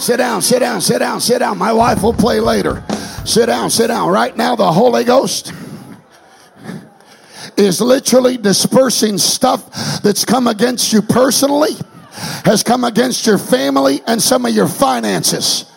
Sit down, sit down, sit down, sit down. My wife will play later. Sit down, sit down. Right now, the Holy Ghost is literally dispersing stuff that's come against you personally, has come against your family, and some of your finances.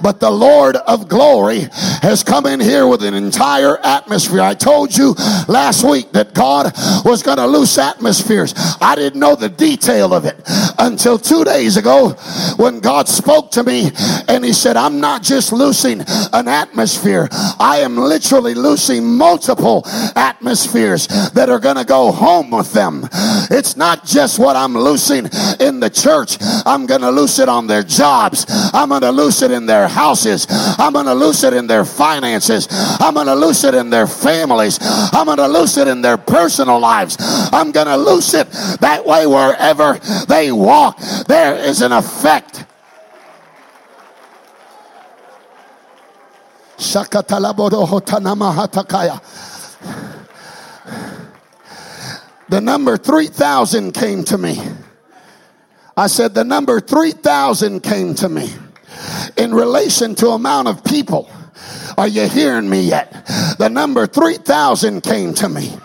But the Lord of glory has come in here with an entire atmosphere. I told you last week that God was going to loose atmospheres. I didn't know the detail of it until two days ago when God spoke to me and He said, I'm not just loosing an atmosphere, I am literally loosing multiple atmospheres that are going to go home with them. It's not just what I'm loosing in the church, I'm going to loose it on their jobs, I'm going to loose it in their houses. I'm going to loose it in their finances. I'm going to loose it in their families. I'm going to loose it in their personal lives. I'm going to loose it that way wherever they walk. There is an effect. The number 3,000 came to me. I said, the number 3,000 came to me in relation to amount of people. Are you hearing me yet? The number 3,000 came to me.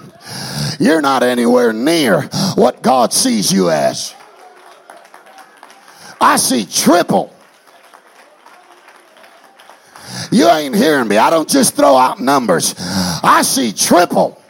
You're not anywhere near what God sees you as. I see triple. You ain't hearing me. I don't just throw out numbers. I see triple.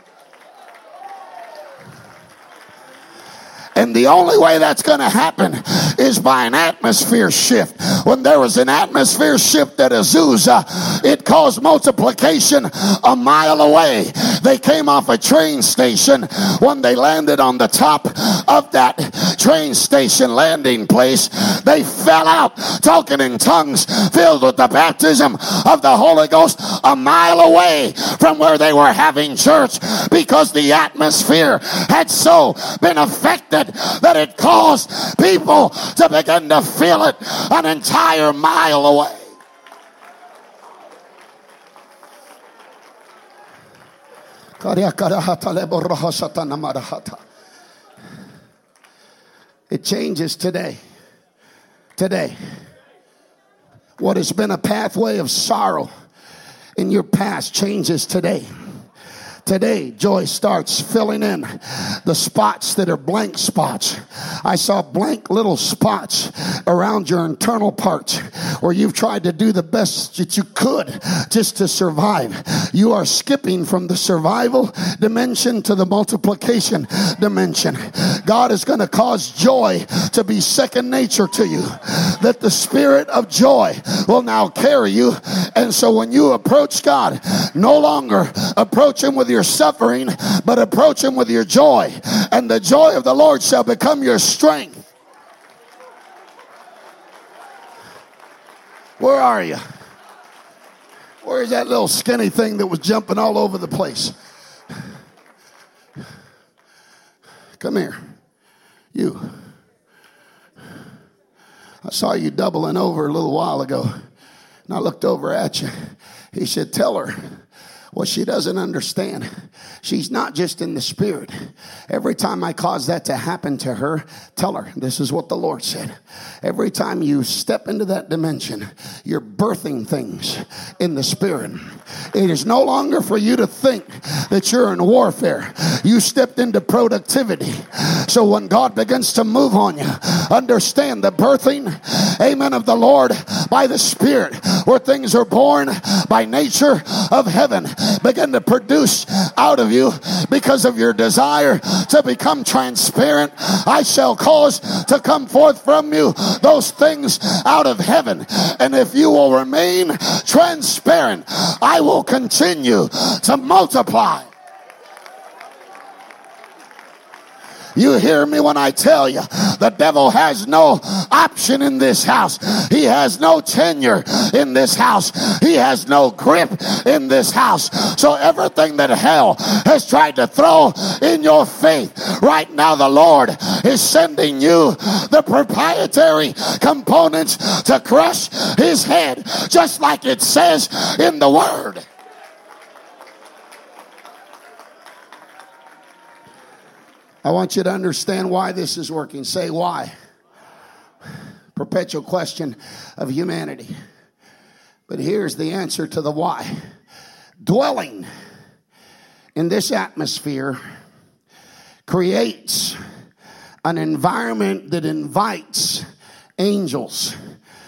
And the only way that's going to happen is by an atmosphere shift. When there was an atmosphere shift at Azusa, it caused multiplication a mile away. They came off a train station when they landed on the top of that train station landing place. They fell out talking in tongues filled with the baptism of the Holy Ghost a mile away from where they were having church because the atmosphere had so been affected that it caused people to begin to feel it an entire mile away. It changes today. Today. What has been a pathway of sorrow in your past changes today. Today, joy starts filling in the spots that are blank spots. I saw blank little spots around your internal parts where you've tried to do the best that you could just to survive. You are skipping from the survival dimension to the multiplication dimension. God is going to cause joy to be second nature to you. That the spirit of joy will now carry you. And so when you approach God, no longer approach Him with your suffering, but approach Him with your joy. And the joy of the Lord shall become your strength. Where are you? Where's that little skinny thing that was jumping all over the place? Come here. You. I saw you doubling over a little while ago. And I looked over at you. He said, Tell her what she doesn't understand. She's not just in the spirit. Every time I cause that to happen to her, tell her this is what the Lord said. Every time you step into that dimension, you're birthing things in the spirit. It is no longer for you to think that you're in warfare. You stepped into productivity. So when God begins to move on you, understand the birthing, amen, of the Lord by the Spirit, where things are born by nature of heaven begin to produce out of you because of your desire to become transparent. I shall cause to come forth from you those things out of heaven. And if you will remain transparent, I will continue to multiply. You hear me when I tell you the devil has no option in this house. He has no tenure in this house. He has no grip in this house. So everything that hell has tried to throw in your faith, right now the Lord is sending you the proprietary components to crush his head, just like it says in the word. I want you to understand why this is working. Say why. perpetual question of humanity. But here's the answer to the why. Dwelling in this atmosphere creates an environment that invites angels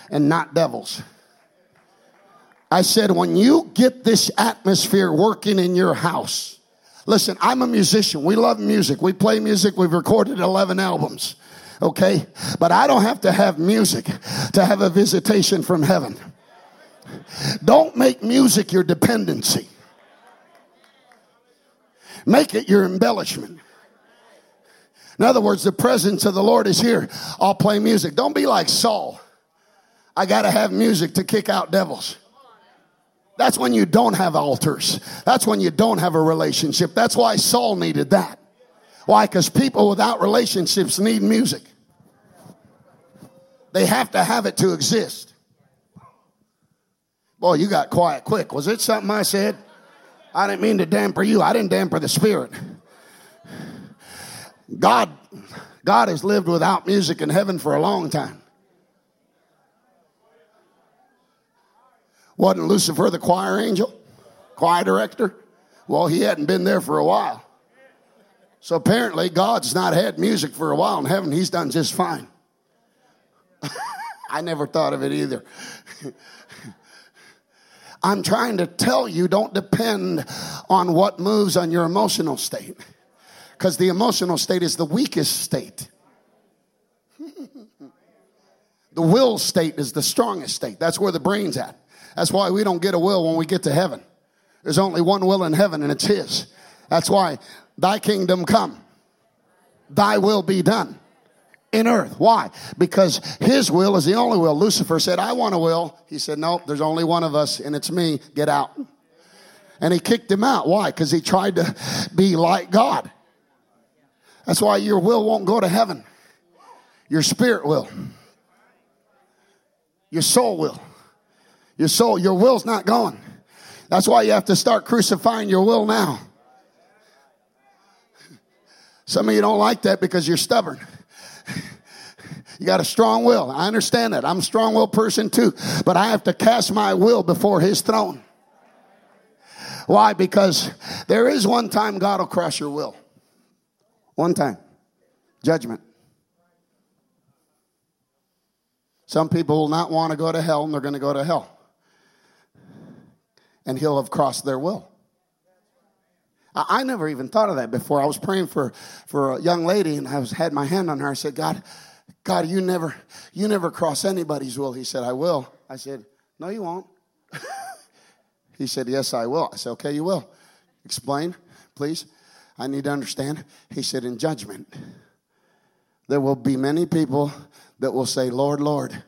and not devils. I said, when you get this atmosphere working in your house, listen, I'm a musician. We love music. We play music. We've recorded 11 albums. Okay. But I don't have to have music to have a visitation from heaven. Don't make music your dependency. Make it your embellishment. In other words, the presence of the Lord is here. I'll play music. Don't be like Saul. I got to have music to kick out devils. That's when you don't have altars. That's when you don't have a relationship. That's why Saul needed that. Why? Because people without relationships need music. They have to have it to exist. Boy, you got quiet quick. Was it something I said? I didn't mean to damper you. I didn't damper the spirit. God, God has lived without music in heaven for a long time. Wasn't Lucifer the choir angel, choir director? Well, he hadn't been there for a while. So apparently, God's not had music for a while in heaven. He's done just fine. I never thought of it either. I'm trying to tell you don't depend on what moves on your emotional state because the emotional state is the weakest state. the will state is the strongest state. That's where the brain's at. That's why we don't get a will when we get to heaven. There's only one will in heaven, and it's His. That's why thy kingdom come, thy will be done in earth. Why? Because his will is the only will. Lucifer said, I want a will. He said, Nope, there's only one of us, and it's me. Get out. And he kicked him out. Why? Because he tried to be like God. That's why your will won't go to heaven. Your spirit will. Your soul will. Your soul, your will's not going. That's why you have to start crucifying your will now. Some of you don't like that because you're stubborn. You got a strong will. I understand that. I'm a strong will person too. But I have to cast my will before his throne. Why? Because there is one time God will crush your will. One time. Judgment. Some people will not want to go to hell and they're going to go to hell and he'll have crossed their will. I, I never even thought of that before. I was praying for, for a young lady and I was had my hand on her. I said, God, God, you never, you never cross anybody's will. He said, I will. I said, No, you won't. he said, Yes, I will. I said, Okay, you will. Explain, please. I need to understand. He said, In judgment, there will be many people that will say, Lord, Lord,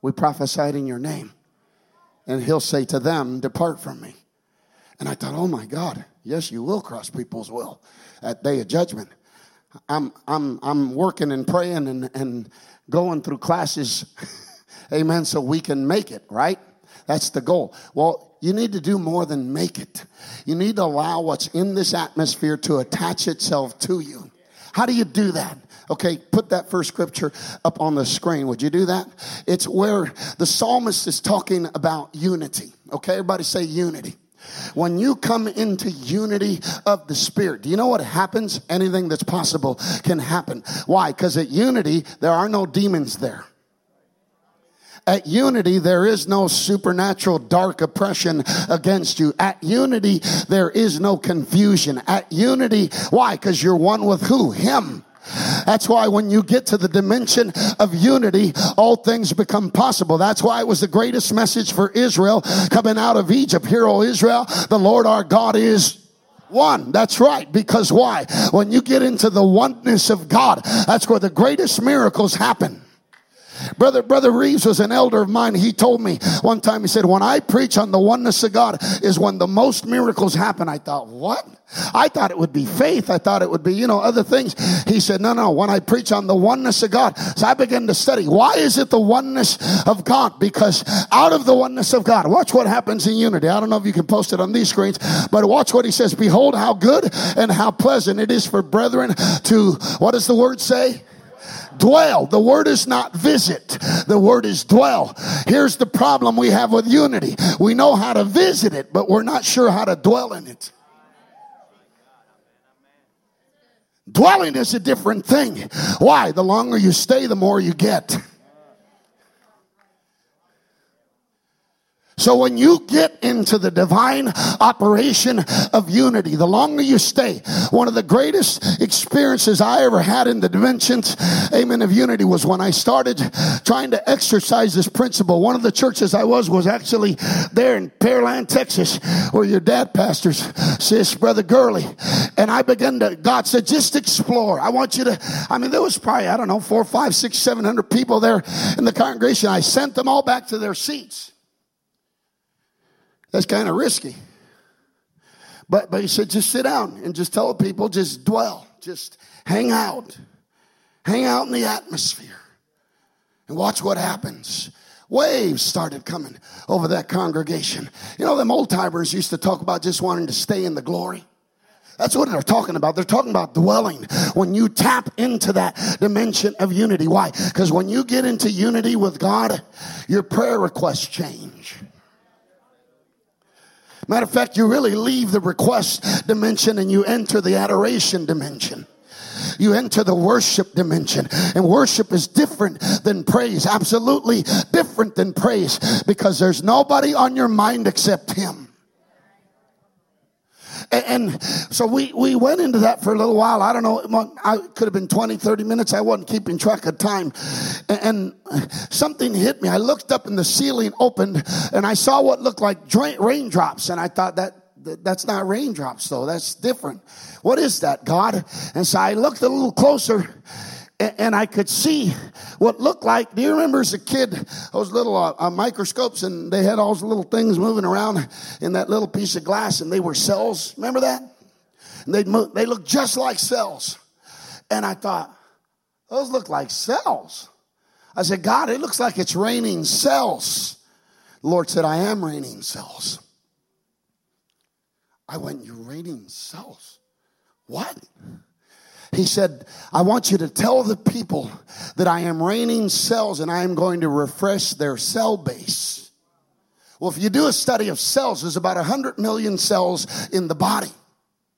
we prophesied in your name. And he'll say to them, Depart from me. And I thought, Oh my God, yes, you will cross people's will at day of judgment. I'm, I'm, I'm working and praying and, and going through classes, amen, so we can make it, right? That's the goal. Well, you need to do more than make it. You need to allow what's in this atmosphere to attach itself to you. How do you do that? Okay, put that first scripture up on the screen. Would you do that? It's where the psalmist is talking about unity. Okay, everybody say unity. When you come into unity of the Spirit, do you know what happens? Anything that's possible can happen. Why? Because at unity, there are no demons there. At unity, there is no supernatural dark oppression against you. At unity, there is no confusion. At unity, why? Because you're one with who? Him. That's why when you get to the dimension of unity, all things become possible. That's why it was the greatest message for Israel coming out of Egypt. Hear, O Israel, the Lord our God is one. That's right. Because why? When you get into the oneness of God, that's where the greatest miracles happen. Brother, Brother Reeves was an elder of mine. He told me one time, he said, when I preach on the oneness of God is when the most miracles happen. I thought, what? I thought it would be faith. I thought it would be, you know, other things. He said, no, no, when I preach on the oneness of God. So I began to study. Why is it the oneness of God? Because out of the oneness of God, watch what happens in unity. I don't know if you can post it on these screens, but watch what he says. Behold how good and how pleasant it is for brethren to, what does the word say? Dwell. The word is not visit. The word is dwell. Here's the problem we have with unity. We know how to visit it, but we're not sure how to dwell in it. Dwelling is a different thing. Why? The longer you stay, the more you get. So when you get into the divine operation of unity, the longer you stay, one of the greatest experiences I ever had in the dimensions, amen, of unity was when I started trying to exercise this principle. One of the churches I was was actually there in Pearland, Texas, where your dad pastors, sis, brother Gurley. And I began to, God said, just explore. I want you to, I mean, there was probably, I don't know, four, five, six, seven hundred people there in the congregation. I sent them all back to their seats. That's kind of risky. But, but he said, just sit down and just tell people, just dwell, just hang out, hang out in the atmosphere and watch what happens. Waves started coming over that congregation. You know, them old timers used to talk about just wanting to stay in the glory. That's what they're talking about. They're talking about dwelling. When you tap into that dimension of unity. Why? Because when you get into unity with God, your prayer requests change. Matter of fact, you really leave the request dimension and you enter the adoration dimension. You enter the worship dimension. And worship is different than praise. Absolutely different than praise because there's nobody on your mind except Him. And, so we, we went into that for a little while. I don't know, I could have been 20, 30 minutes. I wasn't keeping track of time. And, something hit me. I looked up and the ceiling opened and I saw what looked like raindrops. And I thought that, that's not raindrops though. That's different. What is that, God? And so I looked a little closer and I could see what looked like. Do you remember as a kid those little uh, uh, microscopes and they had all those little things moving around in that little piece of glass and they were cells? Remember that? And they they looked just like cells. And I thought those look like cells. I said, God, it looks like it's raining cells. The Lord said, I am raining cells. I went, You're raining cells? What? He said, I want you to tell the people that I am raining cells and I am going to refresh their cell base. Well, if you do a study of cells, there's about 100 million cells in the body.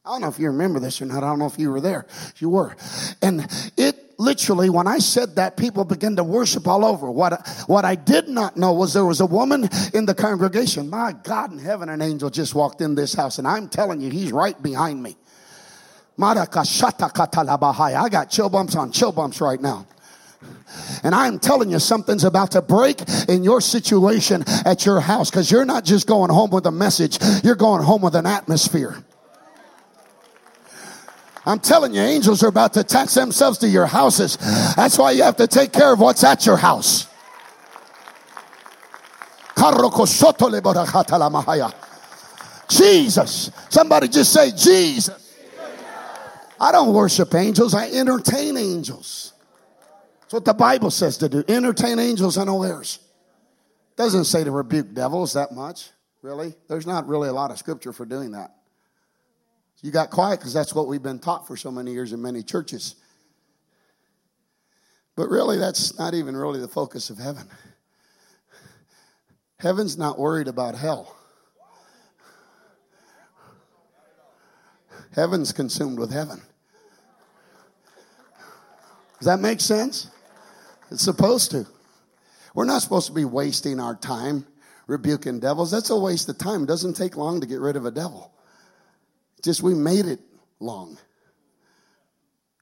I don't know if you remember this or not. I don't know if you were there. You were. And it literally, when I said that, people began to worship all over. What, what I did not know was there was a woman in the congregation. My God in heaven, an angel just walked in this house, and I'm telling you, he's right behind me. I got chill bumps on chill bumps right now. And I'm telling you, something's about to break in your situation at your house because you're not just going home with a message, you're going home with an atmosphere. I'm telling you, angels are about to attach themselves to your houses. That's why you have to take care of what's at your house. Jesus. Somebody just say, Jesus. I don't worship angels, I entertain angels. That's what the Bible says to do. Entertain angels unawares. Doesn't say to rebuke devils that much, really. There's not really a lot of scripture for doing that. You got quiet because that's what we've been taught for so many years in many churches. But really, that's not even really the focus of heaven. Heaven's not worried about hell. Heaven's consumed with heaven. Does that make sense? It's supposed to. We're not supposed to be wasting our time rebuking devils. That's a waste of time. It doesn't take long to get rid of a devil. Just we made it long.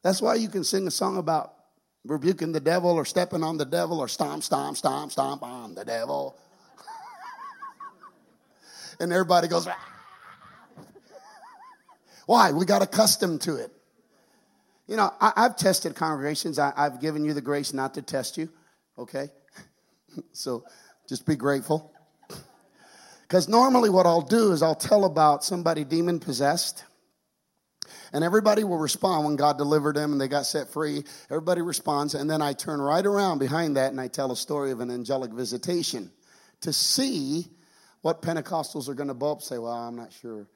That's why you can sing a song about rebuking the devil or stepping on the devil or stomp, stomp, stomp, stomp on the devil. and everybody goes, ah. Why? We got accustomed to it. You know, I, have tested congregations. I, I've given you the grace not to test you, okay? so just be grateful. Because normally, what I'll do is I'll tell about somebody demon possessed. And everybody will respond when God delivered them and they got set free. Everybody responds. And then I turn right around behind that and I tell a story of an angelic visitation to see what Pentecostals are going to up say, Well, I'm not sure.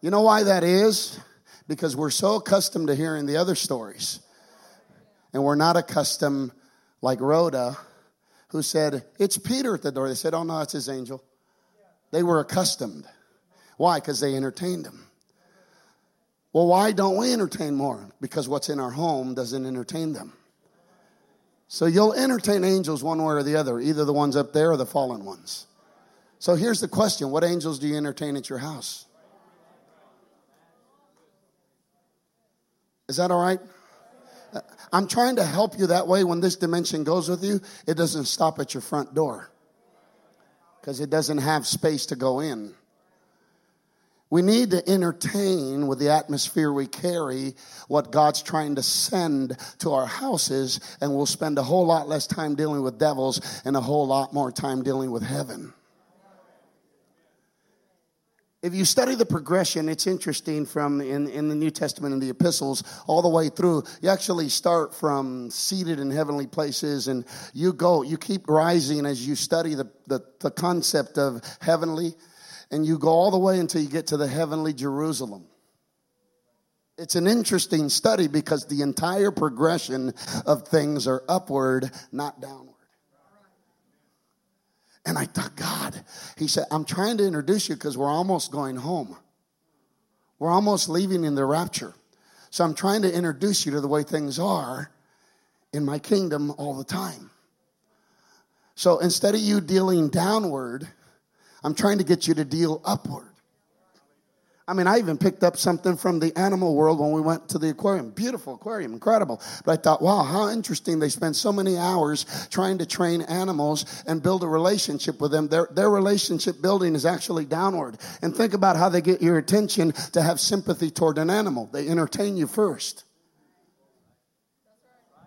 You know why that is? Because we're so accustomed to hearing the other stories. And we're not accustomed, like Rhoda, who said, It's Peter at the door. They said, Oh, no, it's his angel. They were accustomed. Why? Because they entertained him. Well, why don't we entertain more? Because what's in our home doesn't entertain them. So you'll entertain angels one way or the other, either the ones up there or the fallen ones. So here's the question What angels do you entertain at your house? Is that all right? Uh, I'm trying to help you that way when this dimension goes with you, it doesn't stop at your front door because it doesn't have space to go in. We need to entertain with the atmosphere we carry what God's trying to send to our houses, and we'll spend a whole lot less time dealing with devils and a whole lot more time dealing with heaven. If you study the progression, it's interesting from in, in the New Testament and the epistles all the way through. You actually start from seated in heavenly places and you go, you keep rising as you study the, the, the concept of heavenly and you go all the way until you get to the heavenly Jerusalem. It's an interesting study because the entire progression of things are upward, not downward. And I thought, God, he said, I'm trying to introduce you because we're almost going home. We're almost leaving in the rapture. So I'm trying to introduce you to the way things are in my kingdom all the time. So instead of you dealing downward, I'm trying to get you to deal upward. I mean, I even picked up something from the animal world when we went to the aquarium. Beautiful aquarium, incredible. But I thought, wow, how interesting. They spend so many hours trying to train animals and build a relationship with them. Their, their relationship building is actually downward. And think about how they get your attention to have sympathy toward an animal. They entertain you first.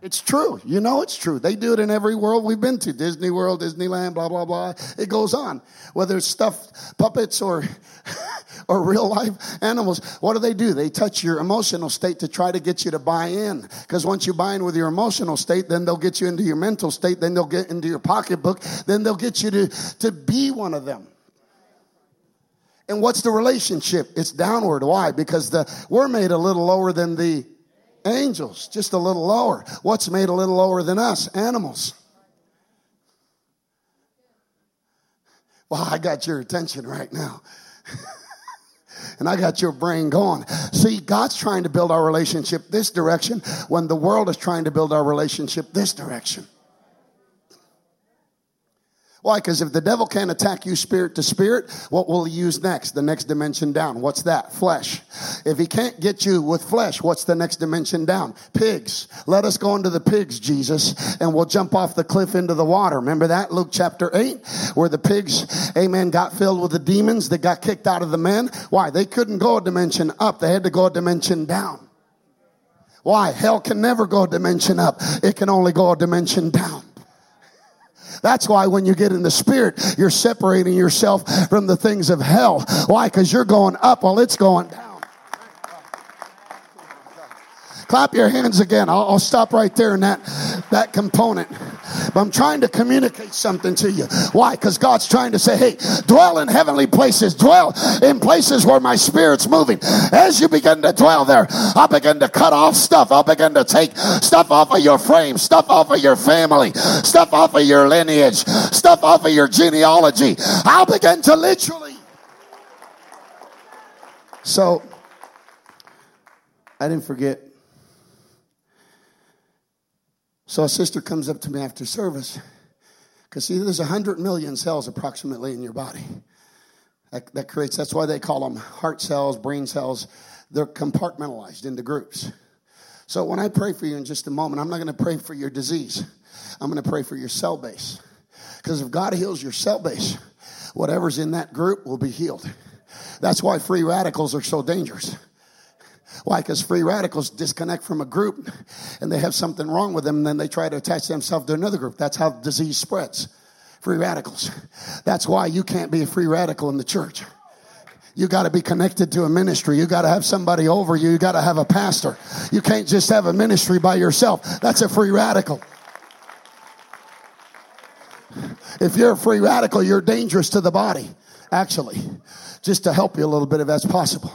It's true. You know it's true. They do it in every world we've been to Disney World, Disneyland, blah, blah, blah. It goes on. Whether it's stuffed puppets or, or real life animals, what do they do? They touch your emotional state to try to get you to buy in. Because once you buy in with your emotional state, then they'll get you into your mental state, then they'll get into your pocketbook, then they'll get you to, to be one of them. And what's the relationship? It's downward. Why? Because the, we're made a little lower than the Angels, just a little lower. What's made a little lower than us? Animals. Well, I got your attention right now. and I got your brain going. See, God's trying to build our relationship this direction when the world is trying to build our relationship this direction. Why? Because if the devil can't attack you spirit to spirit, what will he use next? The next dimension down. What's that? Flesh. If he can't get you with flesh, what's the next dimension down? Pigs. Let us go into the pigs, Jesus, and we'll jump off the cliff into the water. Remember that? Luke chapter 8, where the pigs, amen, got filled with the demons that got kicked out of the men. Why? They couldn't go a dimension up. They had to go a dimension down. Why? Hell can never go a dimension up. It can only go a dimension down. That's why when you get in the spirit, you're separating yourself from the things of hell. Why? Because you're going up while it's going down. Clap your hands again. I'll, I'll stop right there in that, that component. But I'm trying to communicate something to you. Why? Because God's trying to say, hey, dwell in heavenly places, dwell in places where my spirit's moving. As you begin to dwell there, I'll begin to cut off stuff. I'll begin to take stuff off of your frame, stuff off of your family, stuff off of your lineage, stuff off of your genealogy. I'll begin to literally. So, I didn't forget so a sister comes up to me after service, because see, there's 100 million cells approximately in your body. That, that creates, that's why they call them heart cells, brain cells. They're compartmentalized into groups. So when I pray for you in just a moment, I'm not going to pray for your disease. I'm going to pray for your cell base. Because if God heals your cell base, whatever's in that group will be healed. That's why free radicals are so dangerous. Why? Because free radicals disconnect from a group and they have something wrong with them and then they try to attach themselves to another group. That's how disease spreads. Free radicals. That's why you can't be a free radical in the church. You got to be connected to a ministry. You got to have somebody over you. You got to have a pastor. You can't just have a ministry by yourself. That's a free radical. If you're a free radical, you're dangerous to the body, actually. Just to help you a little bit if that's possible.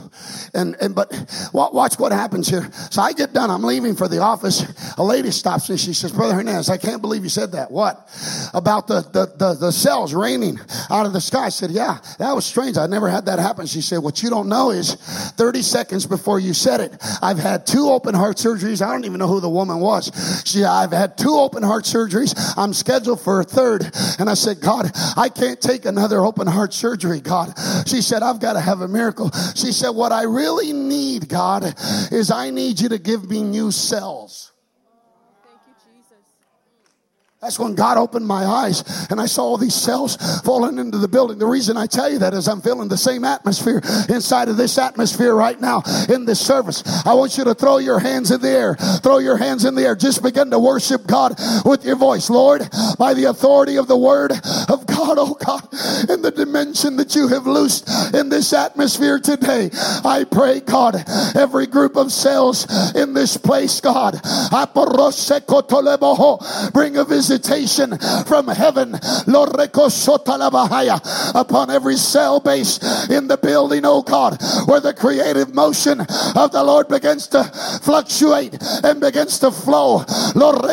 And, and but watch what happens here. So I get done. I'm leaving for the office. A lady stops me. She says, Brother Hernandez, I can't believe you said that. What? About the, the, the, the cells raining out of the sky. I said, yeah, that was strange. I never had that happen. She said, what you don't know is 30 seconds before you said it, I've had two open heart surgeries. I don't even know who the woman was. She, I've had two open heart surgeries. I'm scheduled for a third. And I said, God, I can't take another open heart surgery, God. She said, I've got to have a miracle. She said, what I really need, God, is I need you to give me new cells. That's when God opened my eyes and I saw all these cells falling into the building. The reason I tell you that is I'm feeling the same atmosphere inside of this atmosphere right now in this service. I want you to throw your hands in the air. Throw your hands in the air. Just begin to worship God with your voice. Lord, by the authority of the word of God, oh God, in the dimension that you have loosed in this atmosphere today, I pray, God, every group of cells in this place, God, bring a visit visitation from heaven Lord, upon every cell base in the building, oh God, where the creative motion of the Lord begins to fluctuate and begins to flow. Lord, in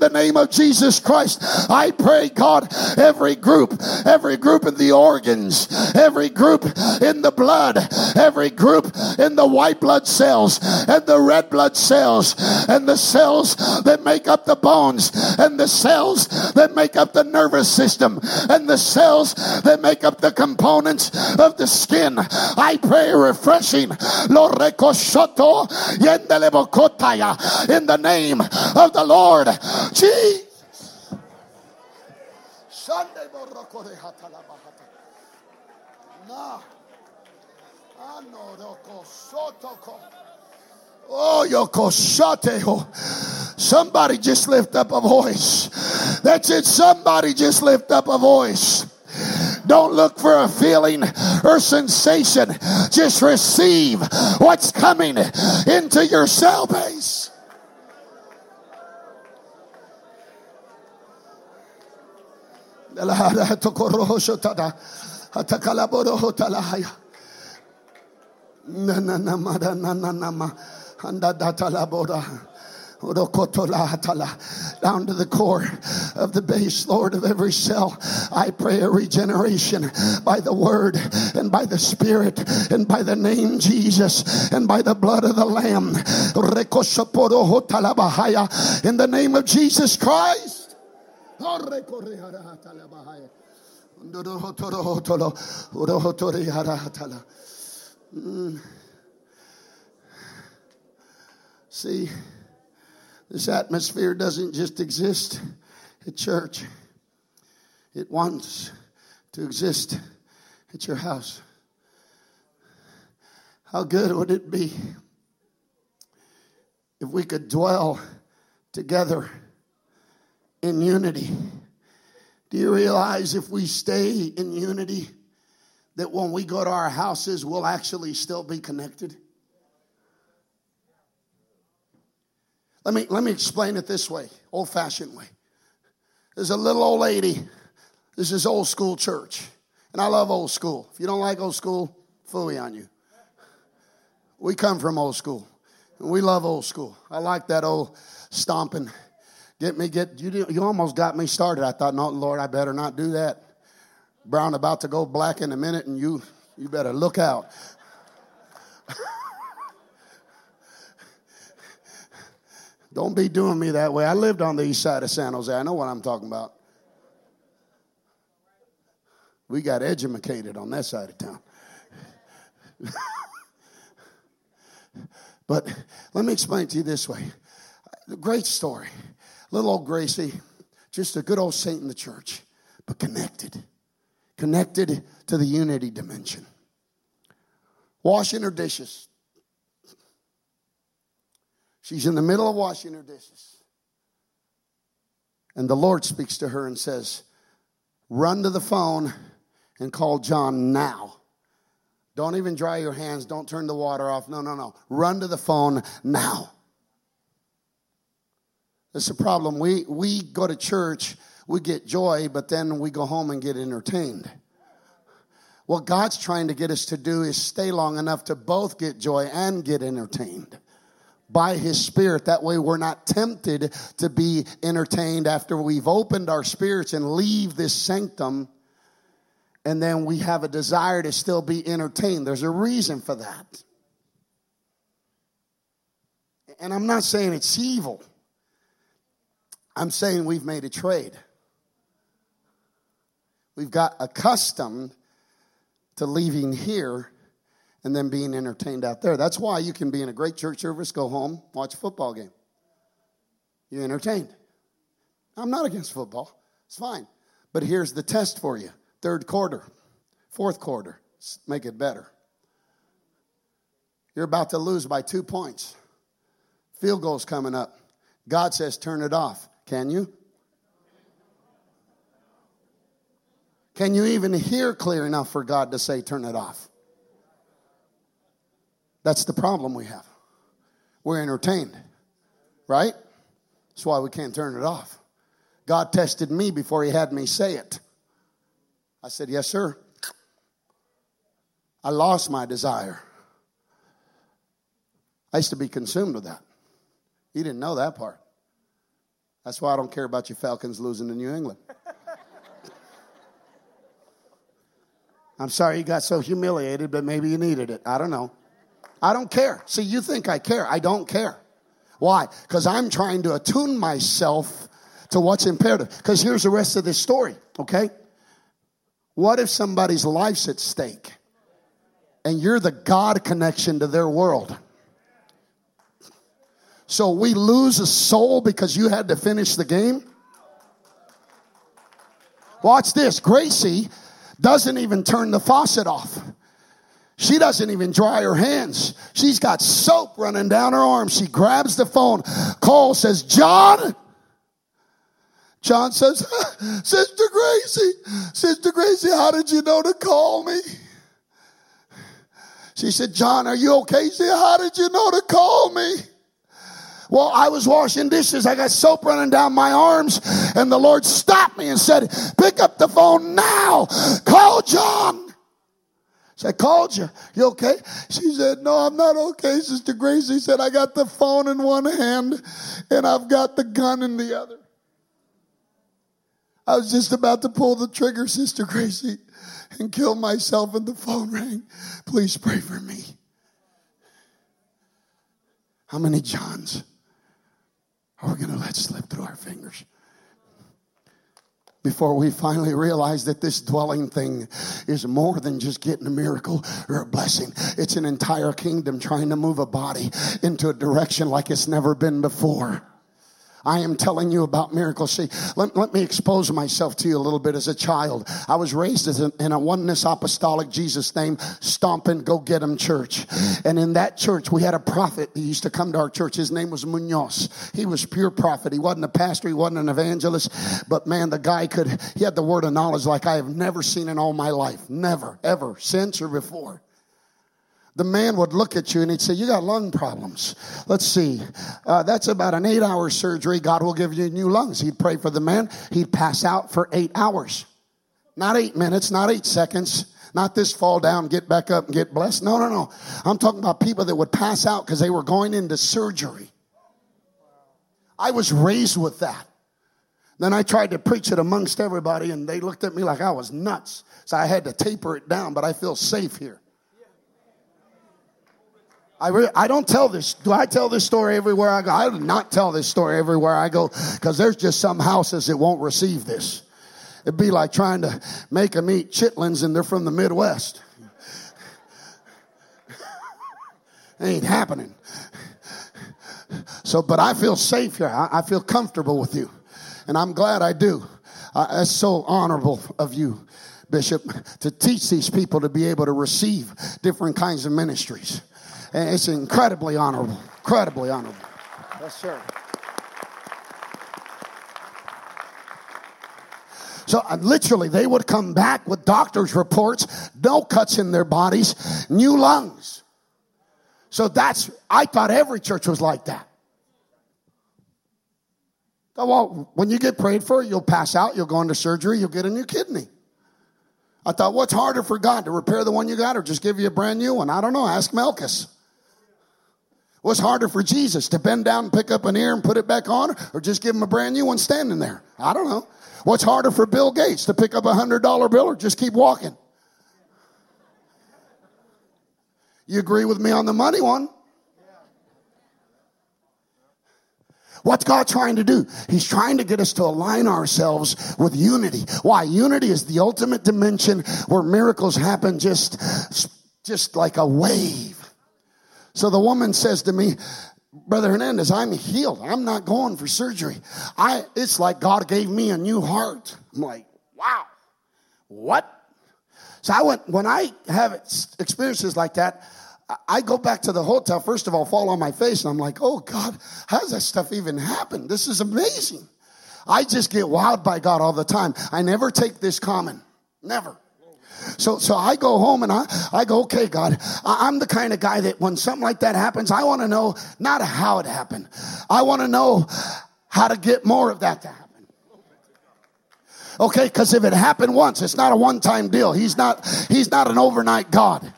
the name of Jesus Christ, I pray, God, every group, every group in the organs, every group in the blood, every group in the white blood cells and the red blood cells and the cells that make up the bones and the cells that make up the nervous system and the cells that make up the components of the skin. I pray refreshing. In the name of the Lord Jesus. Oh, yokoshateo. Oh. Somebody just lift up a voice. That's it. Somebody just lift up a voice. Don't look for a feeling or sensation. Just receive what's coming into your cell base. Down to the core of the base, Lord, of every cell. I pray a regeneration by the word and by the spirit and by the name Jesus and by the blood of the Lamb. In the name of Jesus Christ. Mm. See, this atmosphere doesn't just exist at church, it wants to exist at your house. How good would it be if we could dwell together in unity? Do you realize if we stay in unity, that when we go to our houses, we'll actually still be connected? Let me, let me explain it this way, old fashioned way. There's a little old lady. This is old school church. And I love old school. If you don't like old school, fooey on you. We come from old school. We love old school. I like that old stomping. Get me, get you. You almost got me started. I thought, no, Lord, I better not do that. Brown about to go black in a minute, and you, you better look out. Don't be doing me that way. I lived on the east side of San Jose. I know what I'm talking about. We got educated on that side of town. but let me explain to you this way. Great story. Little old Gracie, just a good old saint in the church, but connected. Connected to the unity dimension. Washing her dishes, She's in the middle of washing her dishes. And the Lord speaks to her and says, Run to the phone and call John now. Don't even dry your hands. Don't turn the water off. No, no, no. Run to the phone now. That's the problem. We, we go to church, we get joy, but then we go home and get entertained. What God's trying to get us to do is stay long enough to both get joy and get entertained by His Spirit. That way, we're not tempted to be entertained after we've opened our spirits and leave this sanctum, and then we have a desire to still be entertained. There's a reason for that. And I'm not saying it's evil, I'm saying we've made a trade. We've got accustomed to leaving here and then being entertained out there. That's why you can be in a great church service, go home, watch a football game. You're entertained. I'm not against football, it's fine. But here's the test for you third quarter, fourth quarter, make it better. You're about to lose by two points. Field goal's coming up. God says, turn it off. Can you? Can you even hear clear enough for God to say, turn it off? That's the problem we have. We're entertained, right? That's why we can't turn it off. God tested me before He had me say it. I said, Yes, sir. I lost my desire. I used to be consumed with that. You didn't know that part. That's why I don't care about your Falcons losing to New England. I'm sorry you got so humiliated, but maybe you needed it. I don't know. I don't care. See, you think I care. I don't care. Why? Because I'm trying to attune myself to what's imperative. Because here's the rest of this story, okay? What if somebody's life's at stake and you're the God connection to their world? So we lose a soul because you had to finish the game? Watch this. Gracie doesn't even turn the faucet off. She doesn't even dry her hands. She's got soap running down her arm. She grabs the phone. Cole says, John. John says, Sister Gracie, Sister Gracie, how did you know to call me? She said, John, are you okay? She said, how did you know to call me? Well, I was washing dishes. I got soap running down my arms and the Lord stopped me and said, pick up the phone now. Call John. So I called you. You okay? She said, No, I'm not okay, Sister Gracie said, I got the phone in one hand and I've got the gun in the other. I was just about to pull the trigger, Sister Gracie, and kill myself, and the phone rang. Please pray for me. How many Johns are we going to let slip through our fingers? Before we finally realize that this dwelling thing is more than just getting a miracle or a blessing. It's an entire kingdom trying to move a body into a direction like it's never been before. I am telling you about miracles. See, let, let me expose myself to you a little bit as a child. I was raised a, in a oneness apostolic Jesus name, stomping, go get him church. And in that church, we had a prophet He used to come to our church. His name was Munoz. He was pure prophet. He wasn't a pastor. He wasn't an evangelist. But man, the guy could, he had the word of knowledge like I have never seen in all my life. Never, ever, since or before the man would look at you and he'd say, You got lung problems. Let's see. Uh, that's about an eight hour surgery. God will give you new lungs. He'd pray for the man. He'd pass out for eight hours. Not eight minutes, not eight seconds. Not this fall down, get back up and get blessed. No, no, no. I'm talking about people that would pass out because they were going into surgery. I was raised with that. Then I tried to preach it amongst everybody and they looked at me like I was nuts. So I had to taper it down, but I feel safe here. I, re- I don't tell this. Do I tell this story everywhere I go? I do not tell this story everywhere I go because there's just some houses that won't receive this. It'd be like trying to make them eat chitlins and they're from the Midwest. ain't happening. So, but I feel safe here. I, I feel comfortable with you. And I'm glad I do. Uh, that's so honorable of you, Bishop, to teach these people to be able to receive different kinds of ministries. And it's incredibly honorable. Incredibly honorable. Yes, sir. So uh, literally, they would come back with doctor's reports, no cuts in their bodies, new lungs. So that's, I thought every church was like that. well, when you get prayed for, you'll pass out, you'll go into surgery, you'll get a new kidney. I thought, what's harder for God to repair the one you got or just give you a brand new one? I don't know. Ask Malchus. What's harder for Jesus to bend down and pick up an ear and put it back on or just give him a brand new one standing there? I don't know. What's harder for Bill Gates to pick up a hundred dollar bill or just keep walking? You agree with me on the money one? What's God trying to do? He's trying to get us to align ourselves with unity. Why? Unity is the ultimate dimension where miracles happen just, just like a wave. So the woman says to me, Brother Hernandez, I'm healed. I'm not going for surgery. I, it's like God gave me a new heart. I'm like, wow, what? So I went, when I have experiences like that, I go back to the hotel, first of all, fall on my face, and I'm like, oh God, how's that stuff even happen? This is amazing. I just get wowed by God all the time. I never take this common. Never. So, so I go home and I, I go, okay, God, I'm the kind of guy that when something like that happens, I want to know not how it happened. I want to know how to get more of that to happen. Okay, because if it happened once, it's not a one-time deal. He's not, he's not an overnight God.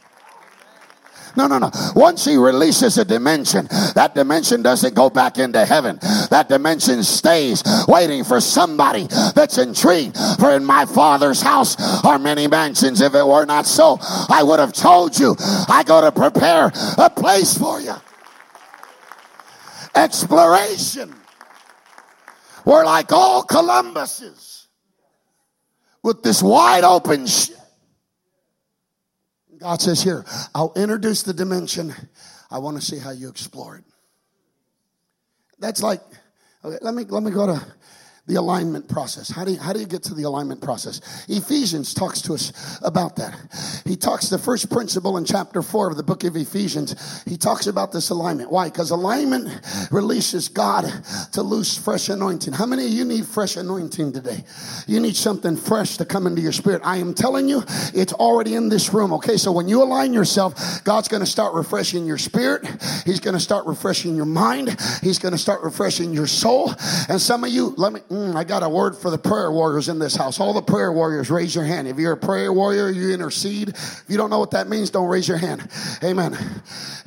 No, no, no. Once he releases a dimension, that dimension doesn't go back into heaven. That dimension stays waiting for somebody that's intrigued. For in my father's house are many mansions. If it were not so, I would have told you. I go to prepare a place for you. Exploration. We're like all Columbuses with this wide open ship God says, Here, I'll introduce the dimension. I want to see how you explore it. That's like, okay, let me let me go to the alignment process. How do you, how do you get to the alignment process? Ephesians talks to us about that. He talks the first principle in chapter four of the book of Ephesians. He talks about this alignment. Why? Because alignment releases God to loose fresh anointing. How many of you need fresh anointing today? You need something fresh to come into your spirit. I am telling you, it's already in this room. Okay, so when you align yourself, God's going to start refreshing your spirit. He's going to start refreshing your mind. He's going to start refreshing your soul. And some of you, let me Mm, I got a word for the prayer warriors in this house. All the prayer warriors, raise your hand. If you're a prayer warrior, you intercede. If you don't know what that means, don't raise your hand. Amen.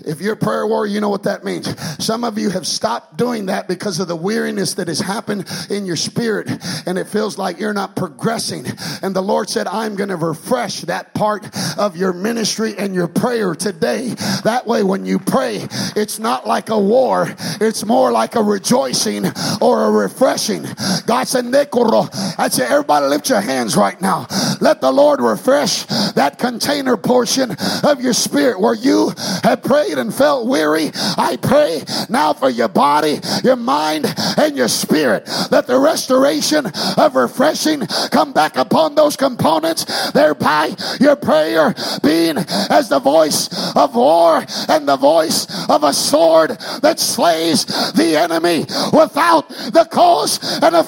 If you're a prayer warrior, you know what that means. Some of you have stopped doing that because of the weariness that has happened in your spirit, and it feels like you're not progressing. And the Lord said, I'm going to refresh that part of your ministry and your prayer today. That way, when you pray, it's not like a war, it's more like a rejoicing or a refreshing. God said, I say, everybody lift your hands right now. Let the Lord refresh that container portion of your spirit where you have prayed and felt weary. I pray now for your body, your mind, and your spirit that the restoration of refreshing come back upon those components, thereby your prayer being as the voice of war and the voice of a sword that slays the enemy without the cause and effect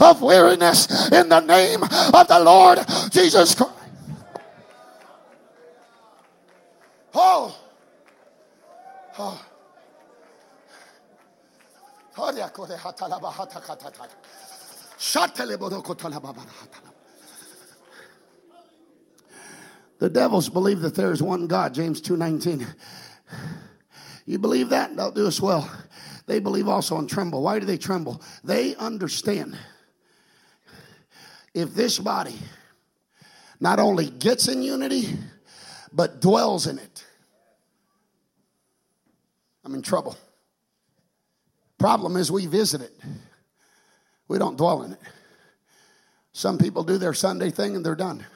of weariness in the name of the Lord Jesus Christ. Oh. Oh. oh the devils believe that there is one God, James 2:19. You believe that? They'll do us well. They believe also and tremble. Why do they tremble? They understand if this body not only gets in unity, but dwells in it, I'm in trouble. Problem is, we visit it, we don't dwell in it. Some people do their Sunday thing and they're done.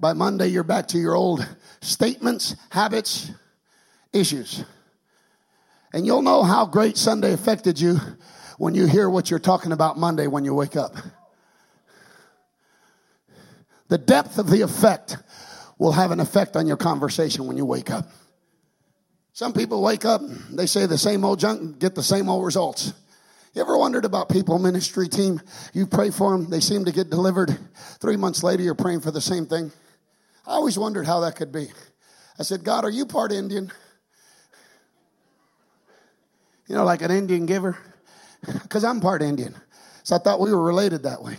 By Monday, you're back to your old statements, habits, issues. And you'll know how great Sunday affected you when you hear what you're talking about Monday when you wake up. The depth of the effect will have an effect on your conversation when you wake up. Some people wake up, they say the same old junk, and get the same old results. You ever wondered about people, ministry team? You pray for them, they seem to get delivered. Three months later, you're praying for the same thing. I always wondered how that could be. I said, God, are you part Indian? You know, like an Indian giver? Because I'm part Indian. So I thought we were related that way.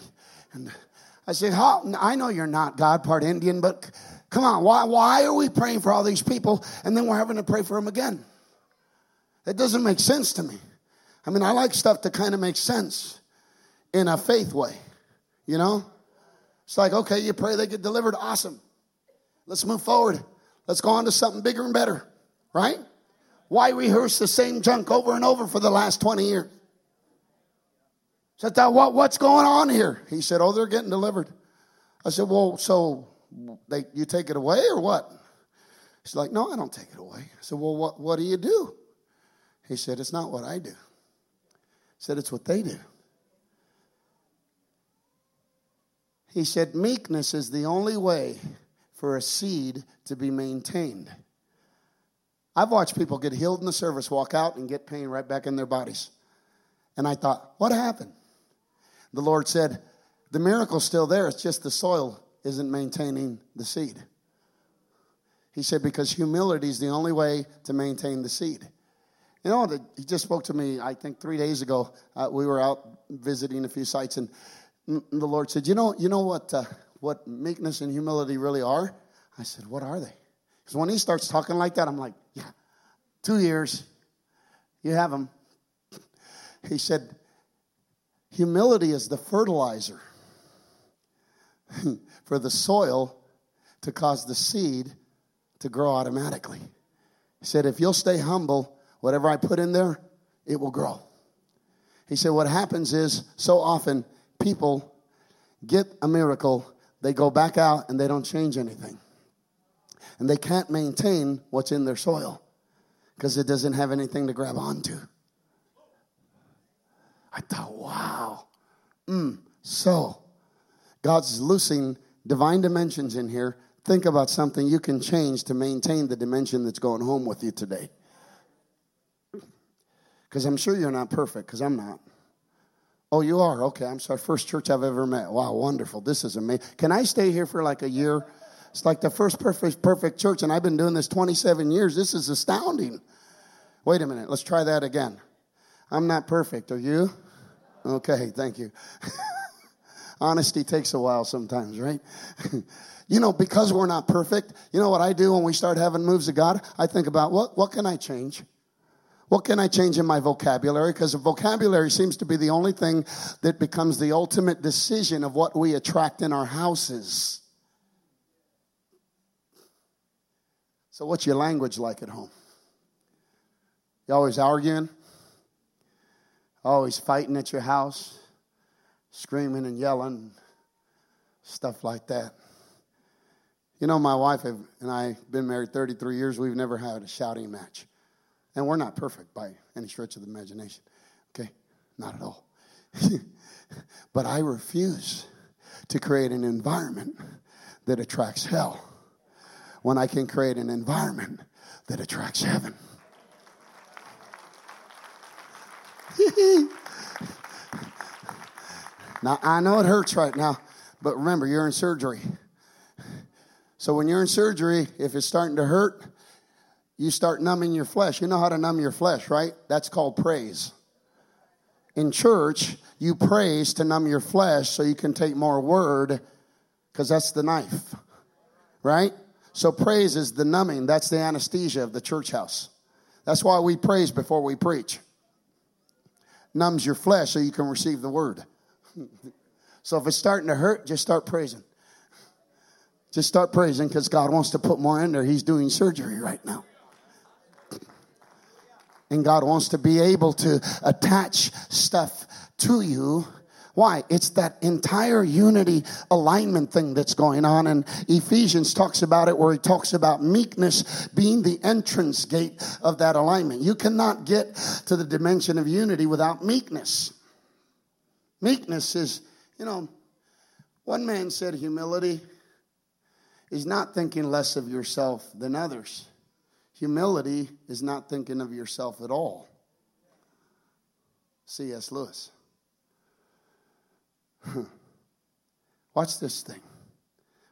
And I said, How? I know you're not God part Indian, but come on, why, why are we praying for all these people and then we're having to pray for them again? It doesn't make sense to me. I mean, I like stuff that kind of makes sense in a faith way, you know? It's like, okay, you pray they get delivered, awesome. Let's move forward. Let's go on to something bigger and better, right? Why rehearse the same junk over and over for the last 20 years? Thought, what, what's going on here? He said, oh, they're getting delivered. I said, well, so they, you take it away or what? He's like, no, I don't take it away. I said, well, what, what do you do? He said, it's not what I do. He said, it's what they do. He said, meekness is the only way for a seed to be maintained. I've watched people get healed in the service, walk out, and get pain right back in their bodies. And I thought, what happened? The Lord said, the miracle's still there, it's just the soil isn't maintaining the seed. He said, because humility is the only way to maintain the seed. You know, he just spoke to me, I think, three days ago. Uh, we were out visiting a few sites, and the Lord said, "You know, you know what uh, what meekness and humility really are?" I said, "What are they?" Because when He starts talking like that, I'm like, "Yeah, two years, you have them." He said, "Humility is the fertilizer for the soil to cause the seed to grow automatically." He said, "If you'll stay humble, whatever I put in there, it will grow." He said, "What happens is so often." people get a miracle, they go back out and they don't change anything. And they can't maintain what's in their soil because it doesn't have anything to grab onto. I thought, wow. Mm, so, God's loosing divine dimensions in here. Think about something you can change to maintain the dimension that's going home with you today. Because I'm sure you're not perfect, because I'm not. Oh, you are? Okay, I'm sorry. First church I've ever met. Wow, wonderful. This is amazing. Can I stay here for like a year? It's like the first perfect, perfect church, and I've been doing this 27 years. This is astounding. Wait a minute. Let's try that again. I'm not perfect. Are you? Okay, thank you. Honesty takes a while sometimes, right? you know, because we're not perfect, you know what I do when we start having moves of God? I think about what, what can I change? What can I change in my vocabulary? Because vocabulary seems to be the only thing that becomes the ultimate decision of what we attract in our houses. So, what's your language like at home? You always arguing? Always fighting at your house? Screaming and yelling? Stuff like that. You know, my wife and I have been married 33 years. We've never had a shouting match. And we're not perfect by any stretch of the imagination. Okay? Not at all. but I refuse to create an environment that attracts hell when I can create an environment that attracts heaven. now, I know it hurts right now, but remember, you're in surgery. So when you're in surgery, if it's starting to hurt, you start numbing your flesh. You know how to numb your flesh, right? That's called praise. In church, you praise to numb your flesh so you can take more word because that's the knife, right? So praise is the numbing. That's the anesthesia of the church house. That's why we praise before we preach. Numbs your flesh so you can receive the word. so if it's starting to hurt, just start praising. Just start praising because God wants to put more in there. He's doing surgery right now. And God wants to be able to attach stuff to you. Why? It's that entire unity alignment thing that's going on. And Ephesians talks about it where he talks about meekness being the entrance gate of that alignment. You cannot get to the dimension of unity without meekness. Meekness is, you know, one man said humility is not thinking less of yourself than others. Humility is not thinking of yourself at all. C.S. Lewis. Watch this thing.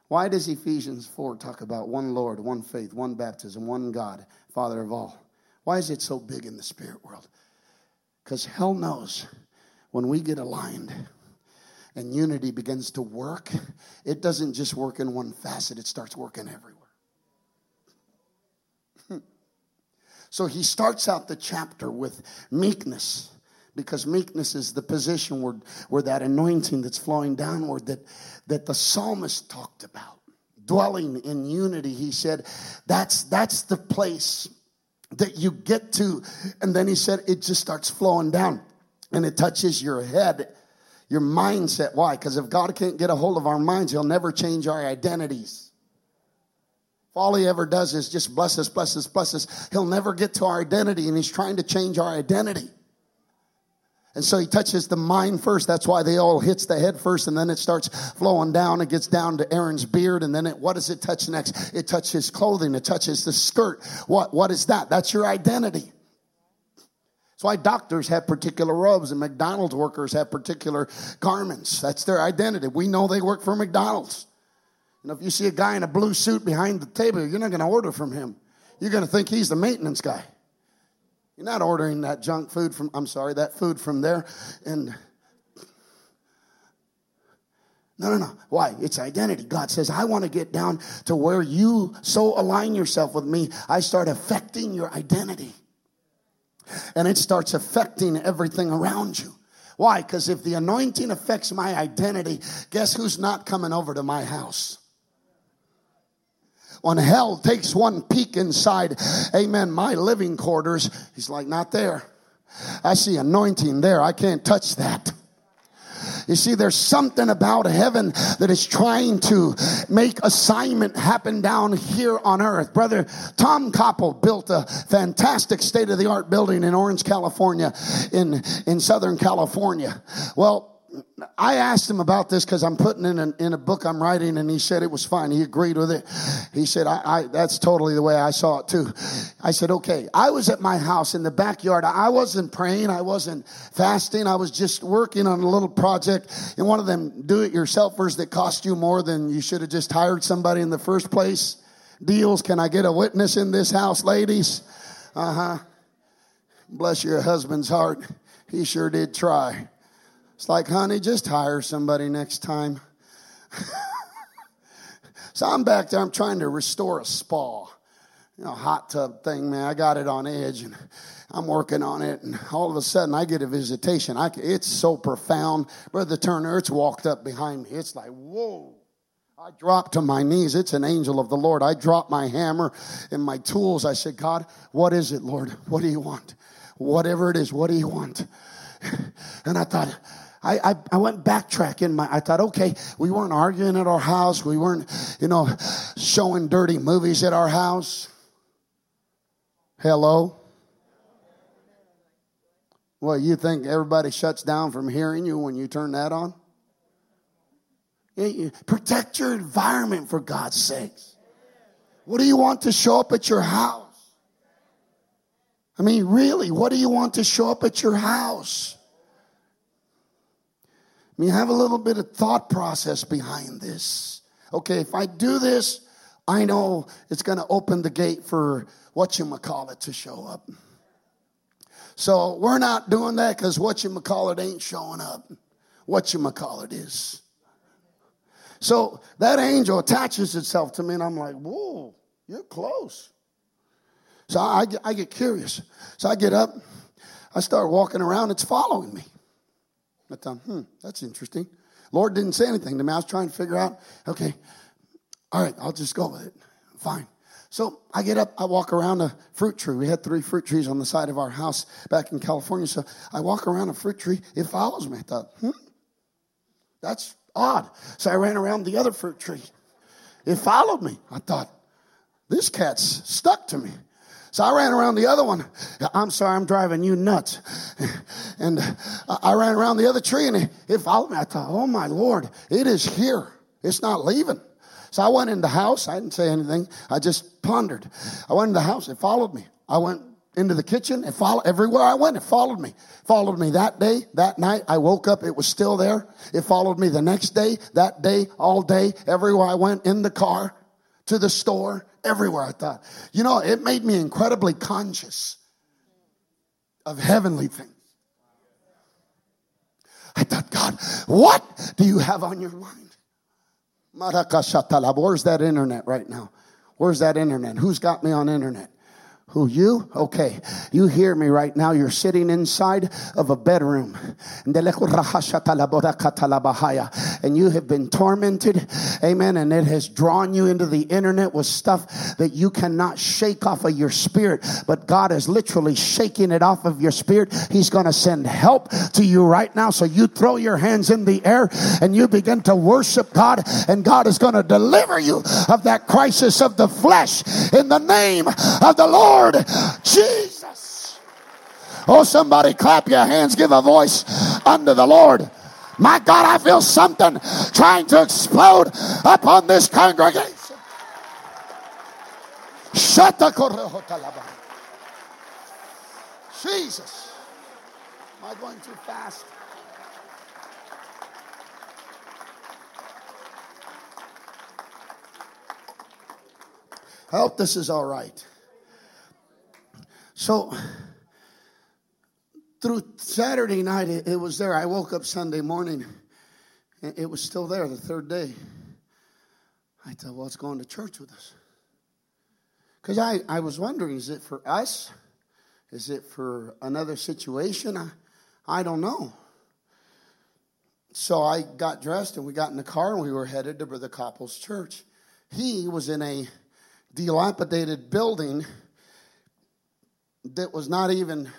Why does Ephesians 4 talk about one Lord, one faith, one baptism, one God, Father of all? Why is it so big in the spirit world? Because hell knows when we get aligned and unity begins to work, it doesn't just work in one facet, it starts working everywhere. So he starts out the chapter with meekness because meekness is the position where, where that anointing that's flowing downward that, that the psalmist talked about. Dwelling in unity, he said, that's, that's the place that you get to. And then he said, it just starts flowing down and it touches your head, your mindset. Why? Because if God can't get a hold of our minds, he'll never change our identities all he ever does is just bless us, bless us, bless us, he'll never get to our identity and he's trying to change our identity. And so he touches the mind first. That's why the oil hits the head first, and then it starts flowing down. It gets down to Aaron's beard, and then it, what does it touch next? It touches clothing. It touches the skirt. What, what is that? That's your identity. That's why doctors have particular robes and McDonald's workers have particular garments. That's their identity. We know they work for McDonald's. And if you see a guy in a blue suit behind the table, you're not going to order from him. You're going to think he's the maintenance guy. You're not ordering that junk food from, I'm sorry, that food from there. And no, no, no. Why? It's identity. God says, I want to get down to where you so align yourself with me, I start affecting your identity. And it starts affecting everything around you. Why? Because if the anointing affects my identity, guess who's not coming over to my house? When hell takes one peek inside, amen, my living quarters, he's like, not there. I see anointing there. I can't touch that. You see, there's something about heaven that is trying to make assignment happen down here on earth. Brother Tom Koppel built a fantastic state of the art building in Orange, California, in, in Southern California. Well, I asked him about this because I'm putting in a, in a book I'm writing, and he said it was fine. He agreed with it. He said, I, I, that's totally the way I saw it too. I said, okay. I was at my house in the backyard. I wasn't praying. I wasn't fasting. I was just working on a little project in one of them do-it-yourselfers that cost you more than you should have just hired somebody in the first place. Deals. Can I get a witness in this house, ladies? Uh huh. Bless your husband's heart. He sure did try. It's like, honey, just hire somebody next time. so I'm back there, I'm trying to restore a spa. You know, hot tub thing, man. I got it on edge and I'm working on it. And all of a sudden I get a visitation. I, it's so profound. Brother Turner, it's walked up behind me. It's like, whoa. I dropped to my knees. It's an angel of the Lord. I dropped my hammer and my tools. I said, God, what is it, Lord? What do you want? Whatever it is, what do you want? And I thought, I, I, I went backtracking. My, I thought, okay, we weren't arguing at our house. We weren't, you know, showing dirty movies at our house. Hello? Well, you think everybody shuts down from hearing you when you turn that on? Protect your environment for God's sakes. What do you want to show up at your house? I mean, really, what do you want to show up at your house? I mean, have a little bit of thought process behind this. Okay, if I do this, I know it's going to open the gate for what you call it to show up. So we're not doing that because what you call it ain't showing up. What you call it is. So that angel attaches itself to me, and I'm like, whoa, you're close. So I, I get curious. So I get up, I start walking around, it's following me. I thought, hmm, that's interesting. Lord didn't say anything to me. I was trying to figure out, okay, all right, I'll just go with it. Fine. So I get up, I walk around a fruit tree. We had three fruit trees on the side of our house back in California. So I walk around a fruit tree, it follows me. I thought, hmm, that's odd. So I ran around the other fruit tree. It followed me. I thought, this cat's stuck to me. So I ran around the other one. I'm sorry, I'm driving you nuts. And I ran around the other tree and it followed me. I thought, oh my Lord, it is here. It's not leaving. So I went in the house. I didn't say anything. I just pondered. I went in the house. It followed me. I went into the kitchen. It followed everywhere I went. It followed me. Followed me that day, that night. I woke up. It was still there. It followed me the next day, that day, all day, everywhere I went in the car, to the store, everywhere. I thought, you know, it made me incredibly conscious of heavenly things. I thought, God, what do you have on your mind? Where's that internet right now? Where's that internet? Who's got me on internet? Who you? Okay. You hear me right now. You're sitting inside of a bedroom. And you have been tormented. Amen. And it has drawn you into the internet with stuff that you cannot shake off of your spirit. But God is literally shaking it off of your spirit. He's going to send help to you right now. So you throw your hands in the air and you begin to worship God. And God is going to deliver you of that crisis of the flesh in the name of the Lord. Lord Jesus. Oh, somebody clap your hands, give a voice unto the Lord. My God, I feel something trying to explode upon this congregation. Shut the Jesus. Am I going too fast? I hope this is all right. So through Saturday night, it, it, was there. I woke up Sunday morning, and it was still there the third day. I thought, well, it's going to church with us. Because I, I was wondering, is it for us? Is it for another situation? I, I don't know. So I got dressed and we got in the car and we were headed to Brother Koppel's church. He was in a dilapidated building that was not even,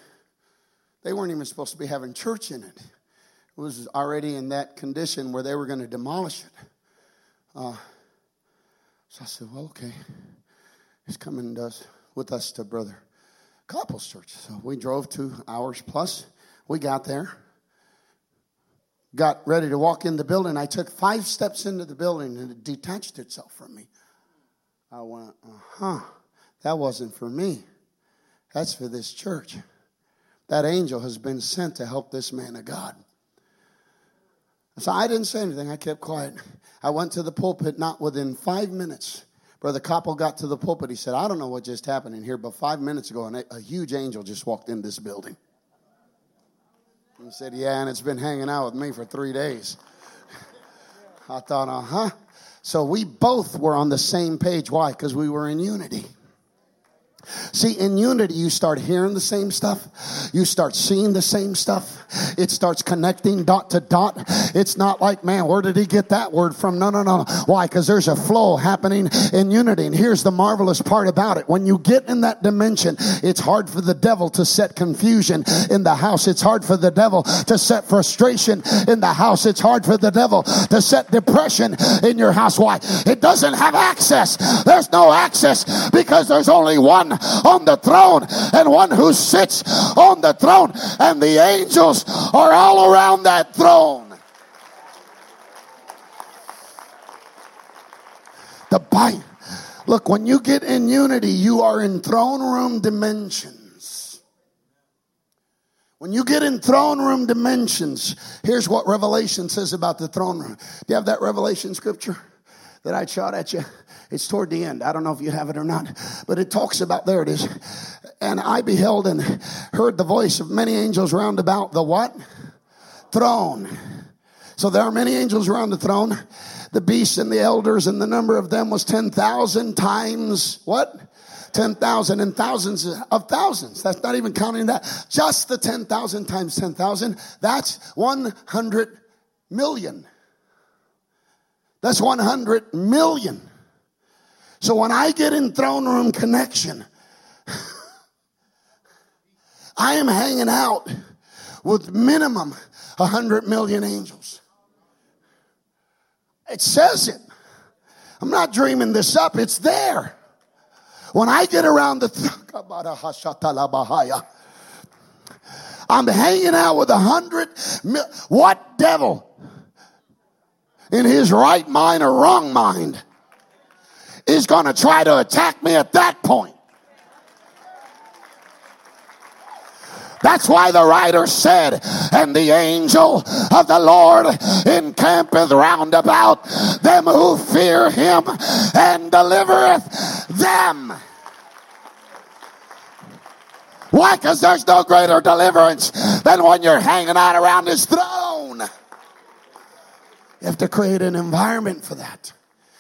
they weren't even supposed to be having church in it. It was already in that condition where they were going to demolish it. Uh, so I said, well, okay. He's coming with us to Brother Koppel's church. So we drove two hours plus. We got there. Got ready to walk in the building. I took five steps into the building and it detached itself from me. I went, uh huh, that wasn't for me. That's for this church. That angel has been sent to help this man of God. So I didn't say anything. I kept quiet. I went to the pulpit not within five minutes. Brother Koppel got to the pulpit. He said, I don't know what just happened in here, but five minutes ago, a, a huge angel just walked in this building. He said, Yeah, and it's been hanging out with me for three days. I thought, uh huh. So we both were on the same page. Why? Because we were in unity. See, in unity, you start hearing the same stuff. You start seeing the same stuff. It starts connecting dot to dot. It's not like, man, where did he get that word from? No, no, no. Why? Because there's a flow happening in unity. And here's the marvelous part about it. When you get in that dimension, it's hard for the devil to set confusion in the house. It's hard for the devil to set frustration in the house. It's hard for the devil to set depression in your house. Why? It doesn't have access. There's no access because there's only one on the throne and one who sits on the throne. And the angels are all around that throne. The Bible. Look, when you get in unity, you are in throne room dimensions. When you get in throne room dimensions, here's what Revelation says about the throne room. Do you have that Revelation scripture that I shot at you? It's toward the end. I don't know if you have it or not, but it talks about, there it is. And I beheld and heard the voice of many angels round about the what? Throne. So there are many angels around the throne. The beasts and the elders and the number of them was 10,000 times what? 10,000 and thousands of thousands. That's not even counting that. Just the 10,000 times 10,000. That's 100 million. That's 100 million. So when I get in throne room connection, I am hanging out with minimum a hundred million angels. It says it. I'm not dreaming this up. It's there. When I get around the I'm hanging out with a hundred. What devil in his right mind or wrong mind is going to try to attack me at that point. That's why the writer said, and the angel of the Lord encampeth round about them who fear him and delivereth them. Why? Because there's no greater deliverance than when you're hanging out around his throne. You have to create an environment for that.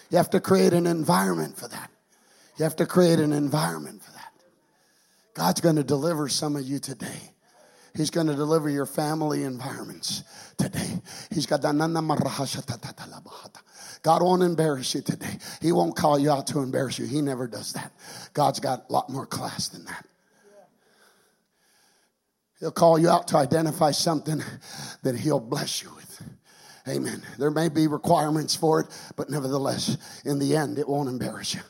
You have to create an environment for that. You have to create an environment for that. God's going to deliver some of you today. He's going to deliver your family environments today. He's got God won't embarrass you today. He won't call you out to embarrass you. He never does that. God's got a lot more class than that. He'll call you out to identify something that he'll bless you. Amen. There may be requirements for it, but nevertheless, in the end, it won't embarrass you.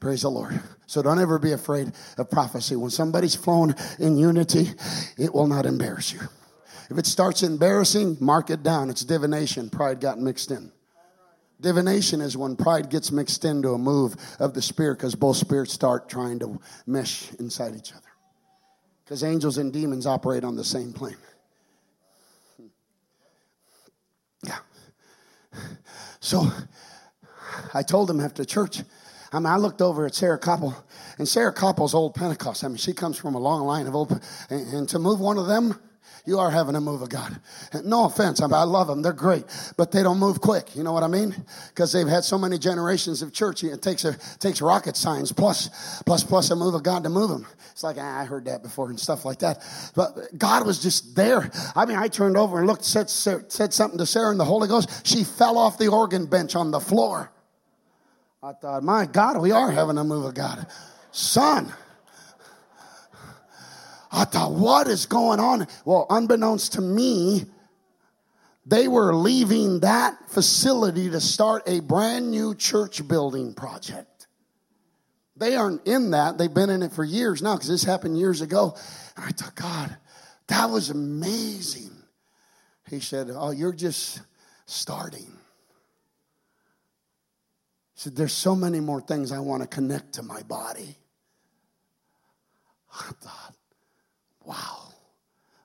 Praise the Lord. So don't ever be afraid of prophecy. When somebody's flown in unity, it will not embarrass you. If it starts embarrassing, mark it down. It's divination. Pride got mixed in. Divination is when pride gets mixed into a move of the spirit because both spirits start trying to mesh inside each other. Because angels and demons operate on the same plane. So I told him after church, I mean, I looked over at Sarah Koppel, and Sarah Koppel's old Pentecost. I mean, she comes from a long line of old, and, and to move one of them, you are having a move of God. No offense, I, love them. They're great, but they don't move quick. You know what I mean? Because they've had so many generations of church. It takes a, takes rocket science plus, plus, plus a move of God to move them. It's like, ah, I heard that before and stuff like that. But God was just there. I mean, I turned over and looked, said, said something to Sarah and the Holy Ghost. She fell off the organ bench on the floor. I thought, my God, we are having a move of God. Son. I thought, what is going on? Well, unbeknownst to me, they were leaving that facility to start a brand new church building project. They aren't in that. They've been in it for years now because this happened years ago. And I thought, God, that was amazing. He said, Oh, you're just starting He said, There's so many more things I want to connect to my body. I thought, wow.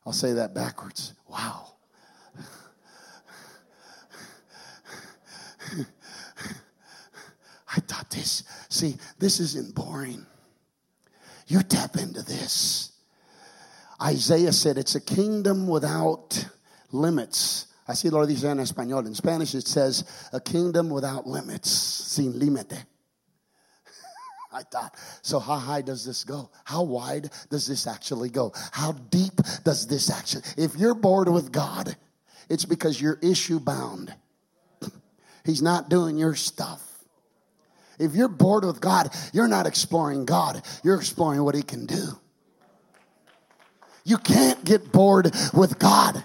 I'll say that backwards. Wow. I thought this, see, this isn't boring. You tap into this. Isaiah said it's a kingdom without limits. Así lo dice en español. In Spanish it says, a kingdom without limits, sin límite. I thought, so how high does this go? How wide does this actually go? How deep does this actually? If you're bored with God, it's because you're issue bound. He's not doing your stuff. If you're bored with God, you're not exploring God, you're exploring what He can do. You can't get bored with God.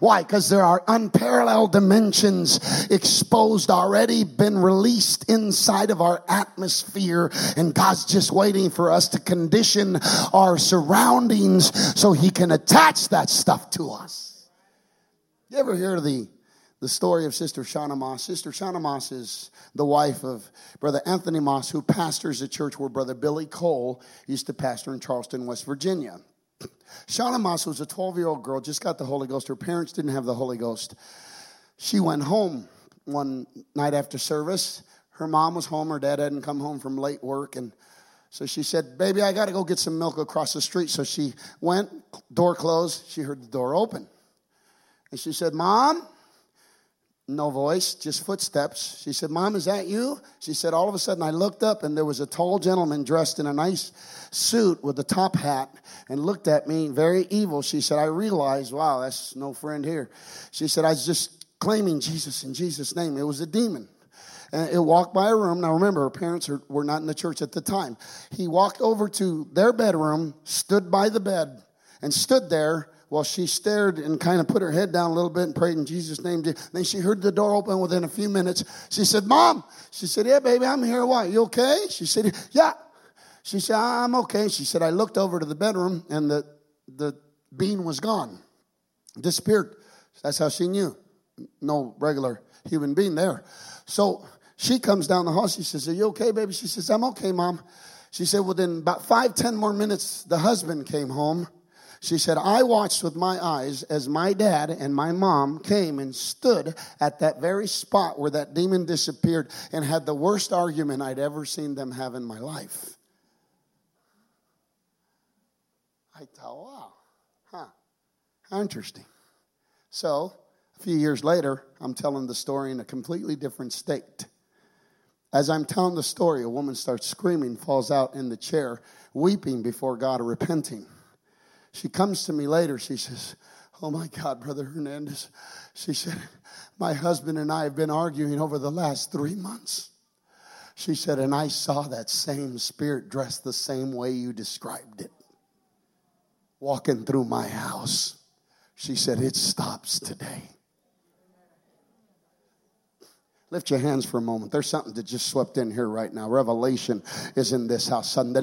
Why? Because there are unparalleled dimensions exposed already, been released inside of our atmosphere, and God's just waiting for us to condition our surroundings so He can attach that stuff to us. You ever hear the the story of Sister Shauna Moss. Sister Shauna Moss is the wife of Brother Anthony Moss, who pastors a church where Brother Billy Cole used to pastor in Charleston, West Virginia. Shauna Moss was a 12 year old girl, just got the Holy Ghost. Her parents didn't have the Holy Ghost. She went home one night after service. Her mom was home. Her dad hadn't come home from late work. And so she said, Baby, I got to go get some milk across the street. So she went, door closed. She heard the door open. And she said, Mom, no voice, just footsteps. She said, Mom, is that you? She said, All of a sudden I looked up and there was a tall gentleman dressed in a nice suit with a top hat and looked at me very evil. She said, I realized, wow, that's no friend here. She said, I was just claiming Jesus in Jesus' name. It was a demon. And it walked by a room. Now remember, her parents were not in the church at the time. He walked over to their bedroom, stood by the bed, and stood there well, she stared and kind of put her head down a little bit and prayed in Jesus' name. Then she heard the door open within a few minutes. She said, Mom, she said, Yeah, baby, I'm here. Why? You okay? She said, Yeah. She said, I'm okay. She said, I looked over to the bedroom and the, the bean was gone, disappeared. That's how she knew. No regular human being there. So she comes down the hall. She says, Are you okay, baby? She says, I'm okay, Mom. She said, Within about five, ten more minutes, the husband came home she said, I watched with my eyes as my dad and my mom came and stood at that very spot where that demon disappeared and had the worst argument I'd ever seen them have in my life. I thought, wow, huh, how interesting. So, A few years later, I'm telling the story in a completely different state. As I'm telling the story, a woman starts screaming, falls out in the chair, weeping before God, repenting. She comes to me later. She says, Oh my God, Brother Hernandez. She said, My husband and I have been arguing over the last three months. She said, And I saw that same spirit dressed the same way you described it, walking through my house. She said, It stops today. Lift your hands for a moment. There's something that just swept in here right now. Revelation is in this house. Lord,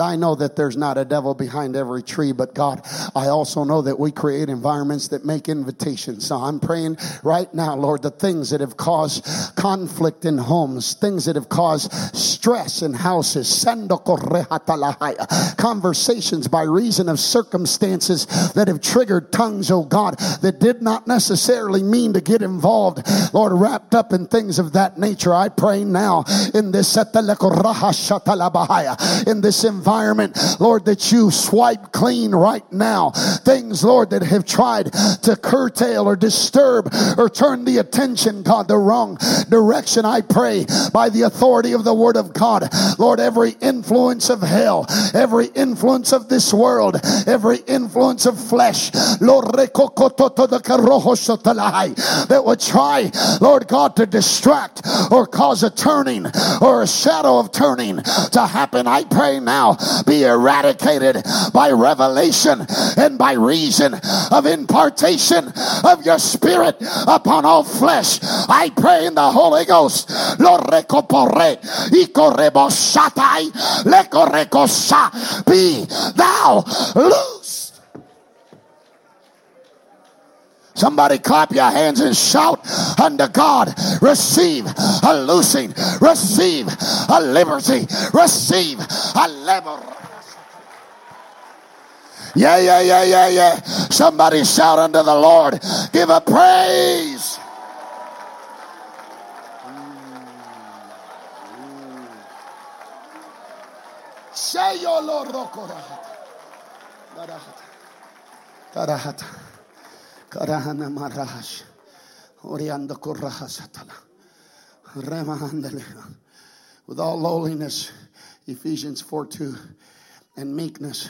I know that there's not a devil behind every tree, but God, I also know that we create environments that make invitations. So I'm praying right now, Lord, the things that have caused conflict in homes, things that have caused stress in houses, conversations by reason of circumstances that have triggered tongues, oh God, that did not necessarily mean to get get involved, Lord, wrapped up in things of that nature. I pray now in this in this environment, Lord, that you swipe clean right now. Things, Lord, that have tried to curtail or disturb or turn the attention, God, the wrong direction. I pray by the authority of the Word of God, Lord, every influence of hell, every influence of this world, every influence of flesh, Lord, that would try, Lord God, to distract or cause a turning or a shadow of turning to happen. I pray now be eradicated by revelation and by reason of impartation of your spirit upon all flesh. I pray in the Holy Ghost. Be thou loose. Somebody clap your hands and shout unto God. Receive a loosing. Receive a liberty. Receive a liberty. Yeah, yeah, yeah, yeah, yeah. Somebody shout unto the Lord. Give a praise. Say your Lord. Karahana Marash. Orianda Korahasatala. Remahandale. With all lowliness, Ephesians 4 2, and meekness,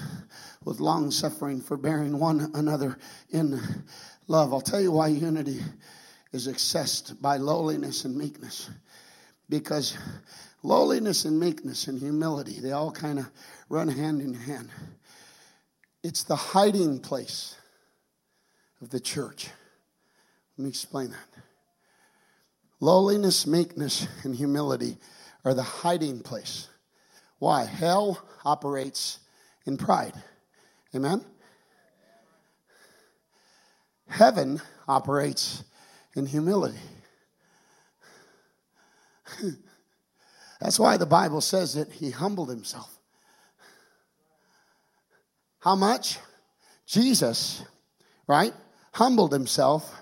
with long suffering, forbearing one another in love. I'll tell you why unity is accessed by lowliness and meekness. Because lowliness and meekness and humility, they all kind of run hand in hand. It's the hiding place of the church. Let me explain that. Lowliness, meekness, and humility are the hiding place. Why? Hell operates in pride. Amen? Heaven operates in humility. That's why the Bible says that he humbled himself. How much? Jesus, right? Humbled himself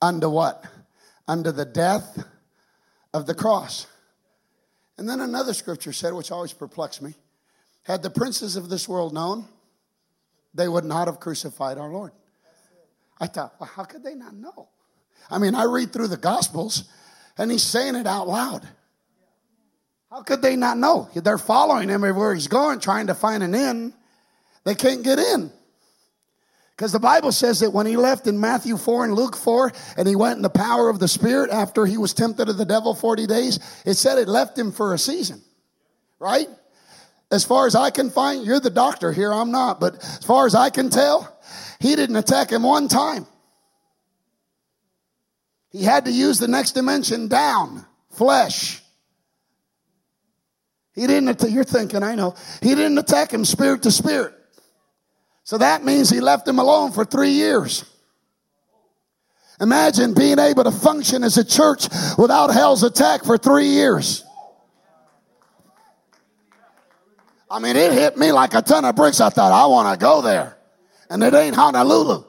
under what? Under the death of the cross. And then another scripture said, which always perplexed me had the princes of this world known, they would not have crucified our Lord. I thought, well, how could they not know? I mean, I read through the Gospels and he's saying it out loud. How could they not know? They're following him everywhere he's going, trying to find an in. They can't get in. Because the Bible says that when he left in Matthew 4 and Luke 4, and he went in the power of the Spirit after he was tempted of the devil 40 days, it said it left him for a season. Right? As far as I can find, you're the doctor here, I'm not, but as far as I can tell, he didn't attack him one time. He had to use the next dimension down, flesh. He didn't, you're thinking, I know, he didn't attack him spirit to spirit. So that means he left him alone for three years. Imagine being able to function as a church without hell's attack for three years. I mean, it hit me like a ton of bricks. I thought, I want to go there. And it ain't Honolulu.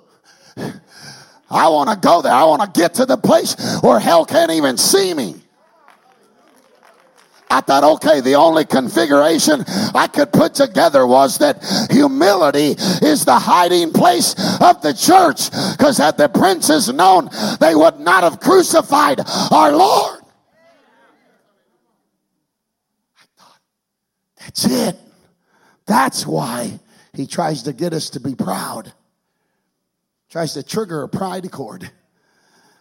I want to go there. I want to get to the place where hell can't even see me. I thought, okay, the only configuration I could put together was that humility is the hiding place of the church. Because had the princes known, they would not have crucified our Lord. I thought, that's it. That's why he tries to get us to be proud. Tries to trigger a pride cord.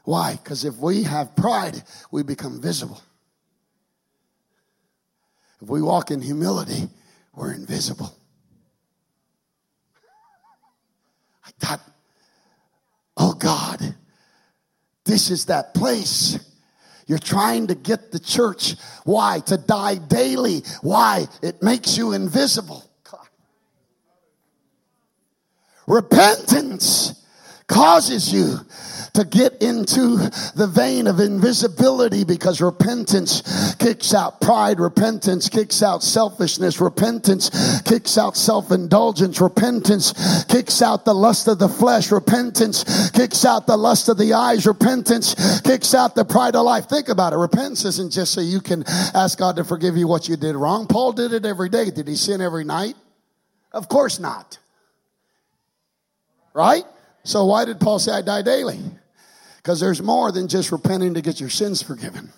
Why? Because if we have pride, we become visible. If we walk in humility, we're invisible. I thought, oh God, this is that place. You're trying to get the church. Why? To die daily. Why? It makes you invisible. God. Repentance causes you to get into the vein of invisibility because repentance kicks out pride. Repentance kicks out selfishness. Repentance kicks out self-indulgence. Repentance kicks out the lust of the flesh. Repentance kicks out the lust of the eyes. Repentance kicks out the pride of life. Think about it. Repentance isn't just so you can ask God to forgive you what you did wrong. Paul did it every day. Did he sin every night? Of course not. Right? So why did Paul say I die daily? Because there's more than just repenting to get your sins forgiven.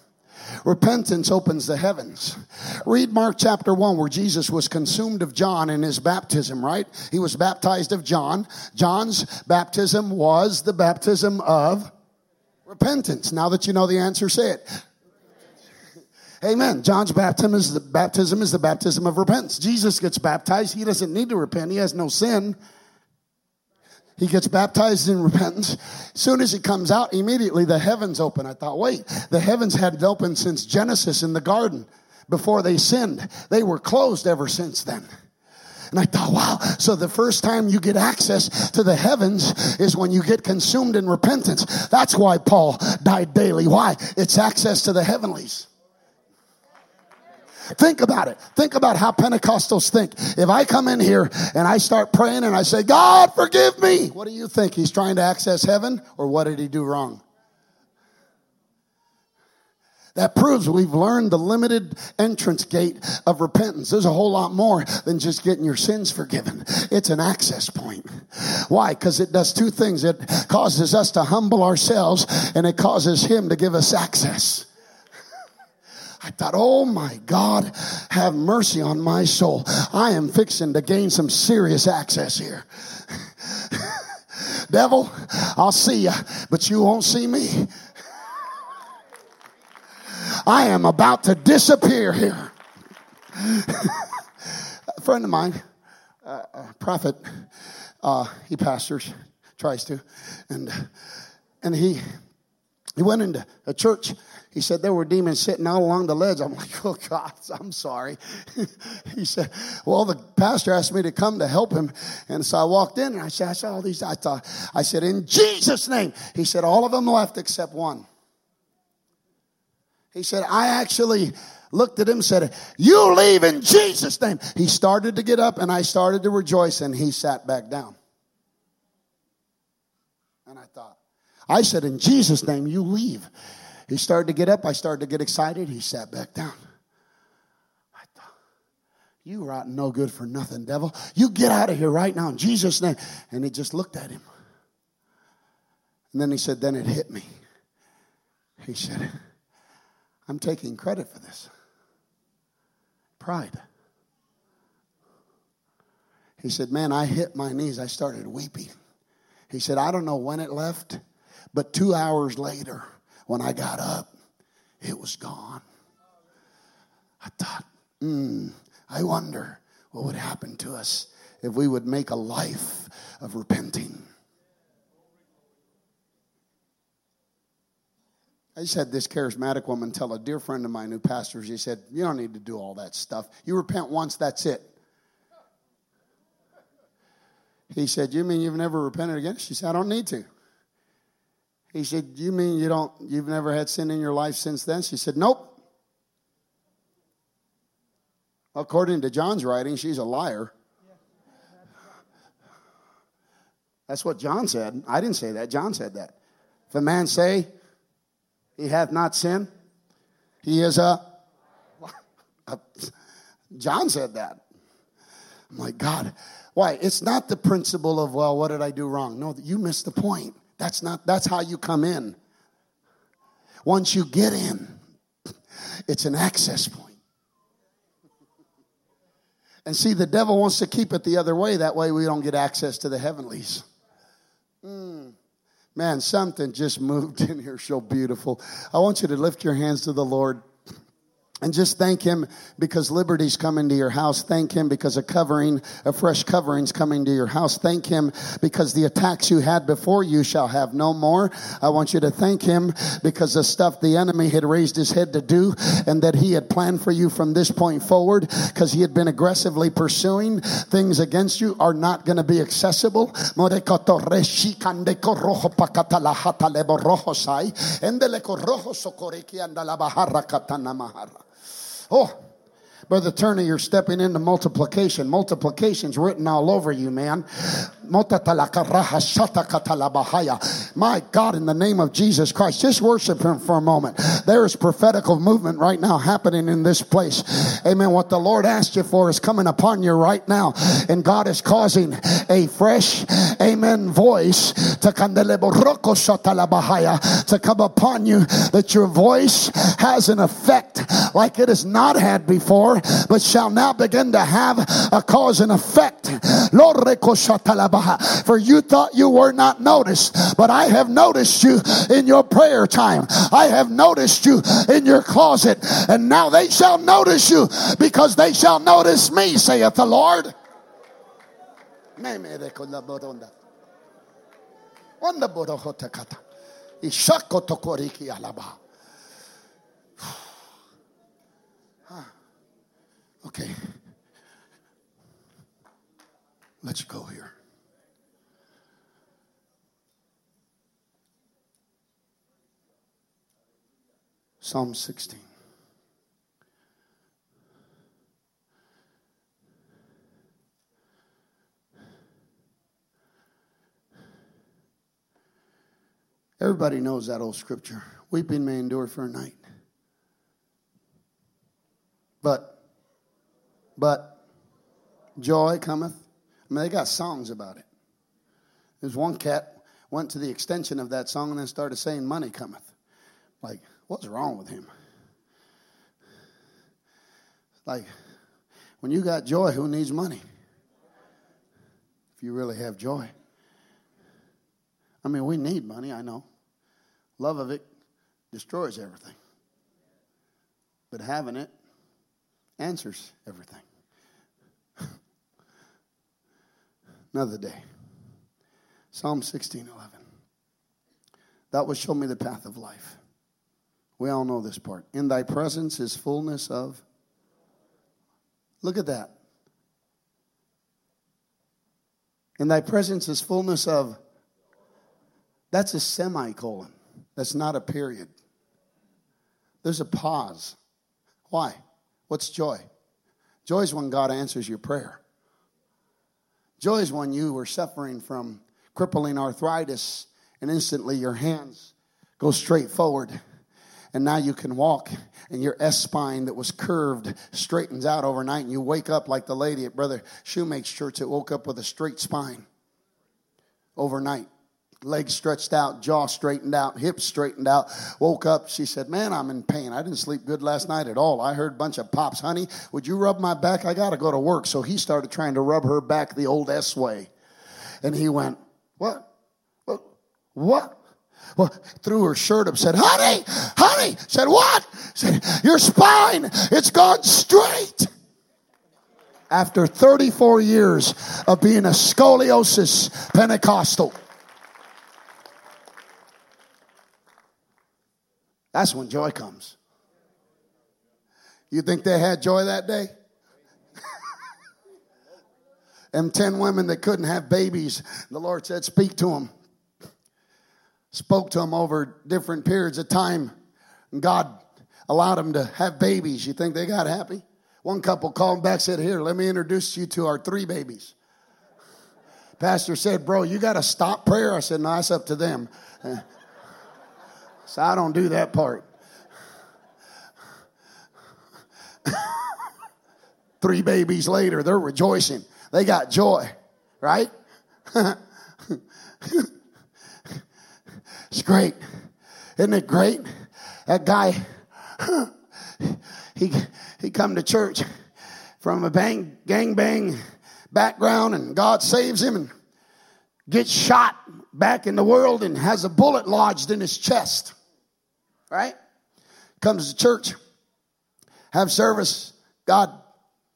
Repentance opens the heavens. Read Mark chapter 1 where Jesus was consumed of John in his baptism, right? He was baptized of John. John's baptism was the baptism of repentance. Now that you know the answer, say it. Amen. John's baptism is the baptism is the baptism of repentance. Jesus gets baptized. He doesn't need to repent. He has no sin. He gets baptized in repentance. As soon as he comes out, immediately the heavens open. I thought, wait, the heavens hadn't opened since Genesis in the garden before they sinned. They were closed ever since then. And I thought, wow, so the first time you get access to the heavens is when you get consumed in repentance. That's why Paul died daily. Why? It's access to the heavenlies. Think about it. Think about how Pentecostals think. If I come in here and I start praying and I say, God, forgive me, what do you think? He's trying to access heaven or what did he do wrong? That proves we've learned the limited entrance gate of repentance. There's a whole lot more than just getting your sins forgiven. It's an access point. Why? Because it does two things. It causes us to humble ourselves and it causes Him to give us access. I thought, oh my God, have mercy on my soul. I am fixing to gain some serious access here. Devil, I'll see you, but you won't see me. I am about to disappear here. a friend of mine, uh, a prophet, uh, he pastors, tries to, and and he he went into a church he said there were demons sitting all along the ledge. I'm like, oh God, I'm sorry. he said, well, the pastor asked me to come to help him. And so I walked in and I said, I saw all these. I thought, I said, in Jesus' name. He said, all of them left except one. He said, I actually looked at him said, you leave in Jesus' name. He started to get up and I started to rejoice and he sat back down. And I thought, I said, in Jesus' name, you leave. He started to get up. I started to get excited. He sat back down. I thought, you rotten no good for nothing, devil. You get out of here right now in Jesus' name. And he just looked at him. And then he said, then it hit me. He said, I'm taking credit for this. Pride. He said, Man, I hit my knees. I started weeping. He said, I don't know when it left, but two hours later, when I got up, it was gone. I thought, hmm, I wonder what would happen to us if we would make a life of repenting. I just had this charismatic woman tell a dear friend of mine who pastors, he said, You don't need to do all that stuff. You repent once, that's it. He said, You mean you've never repented again? She said, I don't need to. He said, You mean you don't you've never had sin in your life since then? She said, Nope. According to John's writing, she's a liar. That's what John said. I didn't say that. John said that. If a man say he hath not sinned, he is a John said that. I'm like, God, why? It's not the principle of, well, what did I do wrong? No, you missed the point. That's not, that's how you come in. Once you get in, it's an access point. And see, the devil wants to keep it the other way. That way we don't get access to the heavenlies. Mm. Man, something just moved in here so beautiful. I want you to lift your hands to the Lord. And just thank him because liberty's coming to your house. Thank him because a covering, a fresh covering's coming to your house. Thank him because the attacks you had before you shall have no more. I want you to thank him because the stuff the enemy had raised his head to do and that he had planned for you from this point forward because he had been aggressively pursuing things against you are not going to be accessible. Oh, Brother Turner, you're stepping into multiplication. Multiplication's written all over you, man. My God, in the name of Jesus Christ, just worship Him for a moment. There is prophetical movement right now happening in this place. Amen. What the Lord asked you for is coming upon you right now. And God is causing a fresh, amen, voice to come upon you that your voice has an effect like it has not had before but shall now begin to have a cause and effect. For you thought you were not noticed, but I have noticed you in your prayer time. I have noticed you in your closet, and now they shall notice you because they shall notice me, saith the Lord. Okay. Let's go here. Psalm 16. Everybody knows that old scripture. Weeping may endure for a night. But but joy cometh. I mean, they got songs about it. There's one cat went to the extension of that song and then started saying, Money cometh. Like, what's wrong with him? Like, when you got joy, who needs money? If you really have joy. I mean, we need money, I know. Love of it destroys everything. But having it answers everything. Another day. Psalm 16 11. That will show me the path of life. We all know this part. In thy presence is fullness of. Look at that. In thy presence is fullness of. That's a semicolon. That's not a period. There's a pause. Why? What's joy? Joy is when God answers your prayer. Joy is when you were suffering from crippling arthritis and instantly your hands go straight forward. And now you can walk and your S spine that was curved straightens out overnight and you wake up like the lady at Brother Shoemake's church that woke up with a straight spine overnight legs stretched out, jaw straightened out, hips straightened out. Woke up, she said, Man, I'm in pain. I didn't sleep good last night at all. I heard a bunch of pops, honey, would you rub my back? I got to go to work. So he started trying to rub her back the old S way. And he went, What? What? What? Well, threw her shirt up, said, Honey, honey, said, What? Said, Your spine, it's gone straight after 34 years of being a scoliosis Pentecostal. That's when joy comes. You think they had joy that day? and 10 women that couldn't have babies, the Lord said, Speak to them. Spoke to them over different periods of time. God allowed them to have babies. You think they got happy? One couple called back said, Here, let me introduce you to our three babies. Pastor said, Bro, you got to stop prayer. I said, No, that's up to them. So I don't do that part. Three babies later, they're rejoicing. They got joy, right? it's great. Isn't it great? That guy, he, he come to church from a bang, gang bang background and God saves him and gets shot back in the world and has a bullet lodged in his chest. Right? Comes to church, have service, God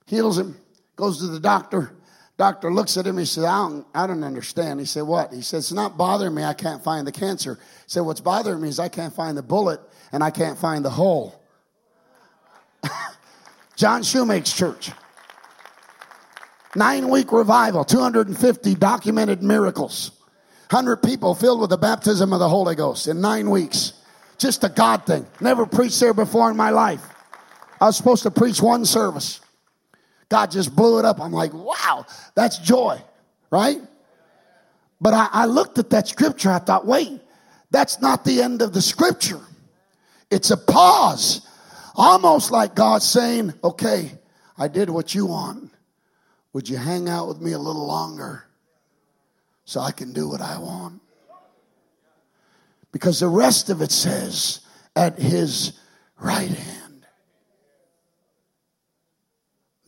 heals him, goes to the doctor. Doctor looks at him. He says, I don't, I don't understand. He said, What? He said, It's not bothering me. I can't find the cancer. He said, What's bothering me is I can't find the bullet and I can't find the hole. John Shoemake's church. Nine week revival, 250 documented miracles, 100 people filled with the baptism of the Holy Ghost in nine weeks. Just a God thing. Never preached there before in my life. I was supposed to preach one service. God just blew it up. I'm like, wow, that's joy, right? But I, I looked at that scripture. I thought, wait, that's not the end of the scripture. It's a pause. Almost like God saying, okay, I did what you want. Would you hang out with me a little longer so I can do what I want? Because the rest of it says, at his right hand.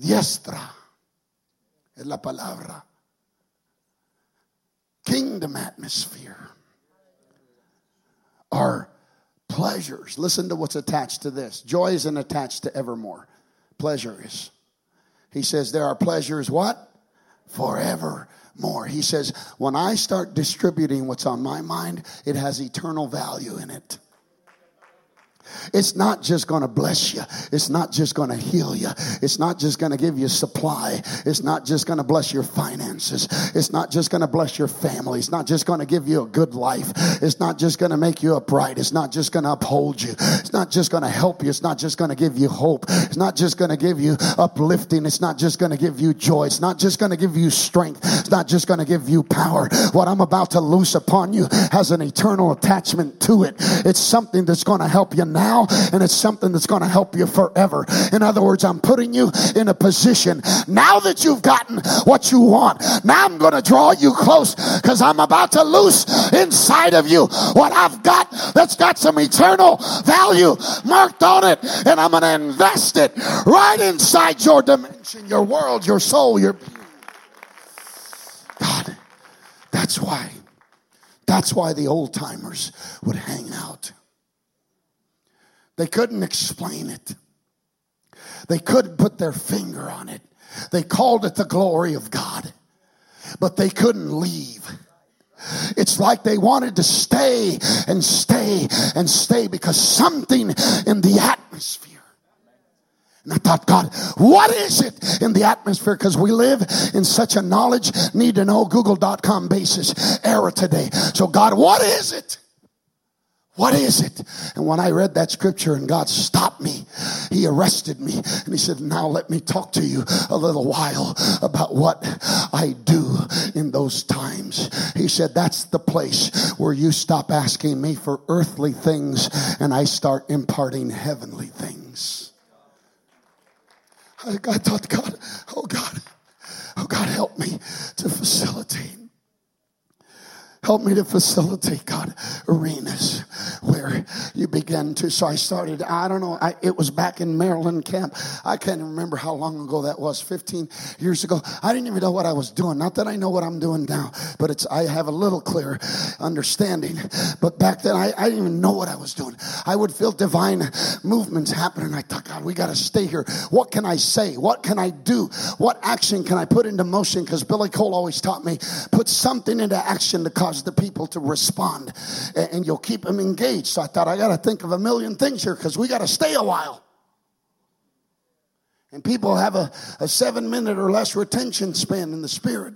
Diestra es la palabra. Kingdom atmosphere. Our pleasures. Listen to what's attached to this. Joy isn't attached to evermore. Pleasure is. He says there are pleasures what? Forevermore. He says when I start distributing what's on my mind, it has eternal value in it. It's not just going to bless you. It's not just going to heal you. It's not just going to give you supply. It's not just going to bless your finances. It's not just going to bless your family. It's not just going to give you a good life. It's not just going to make you upright. It's not just going to uphold you. It's not just going to help you. It's not just going to give you hope. It's not just going to give you uplifting. It's not just going to give you joy. It's not just going to give you strength. It's not just going to give you power. What I'm about to loose upon you has an eternal attachment to it. It's something that's going to help you now and it's something that's going to help you forever. In other words, I'm putting you in a position now that you've gotten what you want. Now I'm going to draw you close because I'm about to loose inside of you what I've got that's got some eternal value marked on it and I'm going to invest it right inside your dimension, your world, your soul, your being. God, that's why. That's why the old timers would hang out. They couldn't explain it. They couldn't put their finger on it. They called it the glory of God, but they couldn't leave. It's like they wanted to stay and stay and stay because something in the atmosphere. And I thought, God, what is it in the atmosphere? Because we live in such a knowledge, need to know, google.com basis era today. So, God, what is it? What is it? And when I read that scripture and God stopped me, He arrested me and He said, Now let me talk to you a little while about what I do in those times. He said, That's the place where you stop asking me for earthly things and I start imparting heavenly things. I, thought, God, oh God, oh God, help me to facilitate Help me to facilitate, God, arenas where you begin to. So I started, I don't know, I, it was back in Maryland camp. I can't remember how long ago that was, 15 years ago. I didn't even know what I was doing. Not that I know what I'm doing now, but it's, I have a little clearer understanding. But back then, I, I didn't even know what I was doing. I would feel divine movements happening. I thought, God, we got to stay here. What can I say? What can I do? What action can I put into motion? Because Billy Cole always taught me, put something into action to cause the people to respond and you'll keep them engaged. So I thought, I got to think of a million things here because we got to stay a while. And people have a, a seven minute or less retention span in the spirit.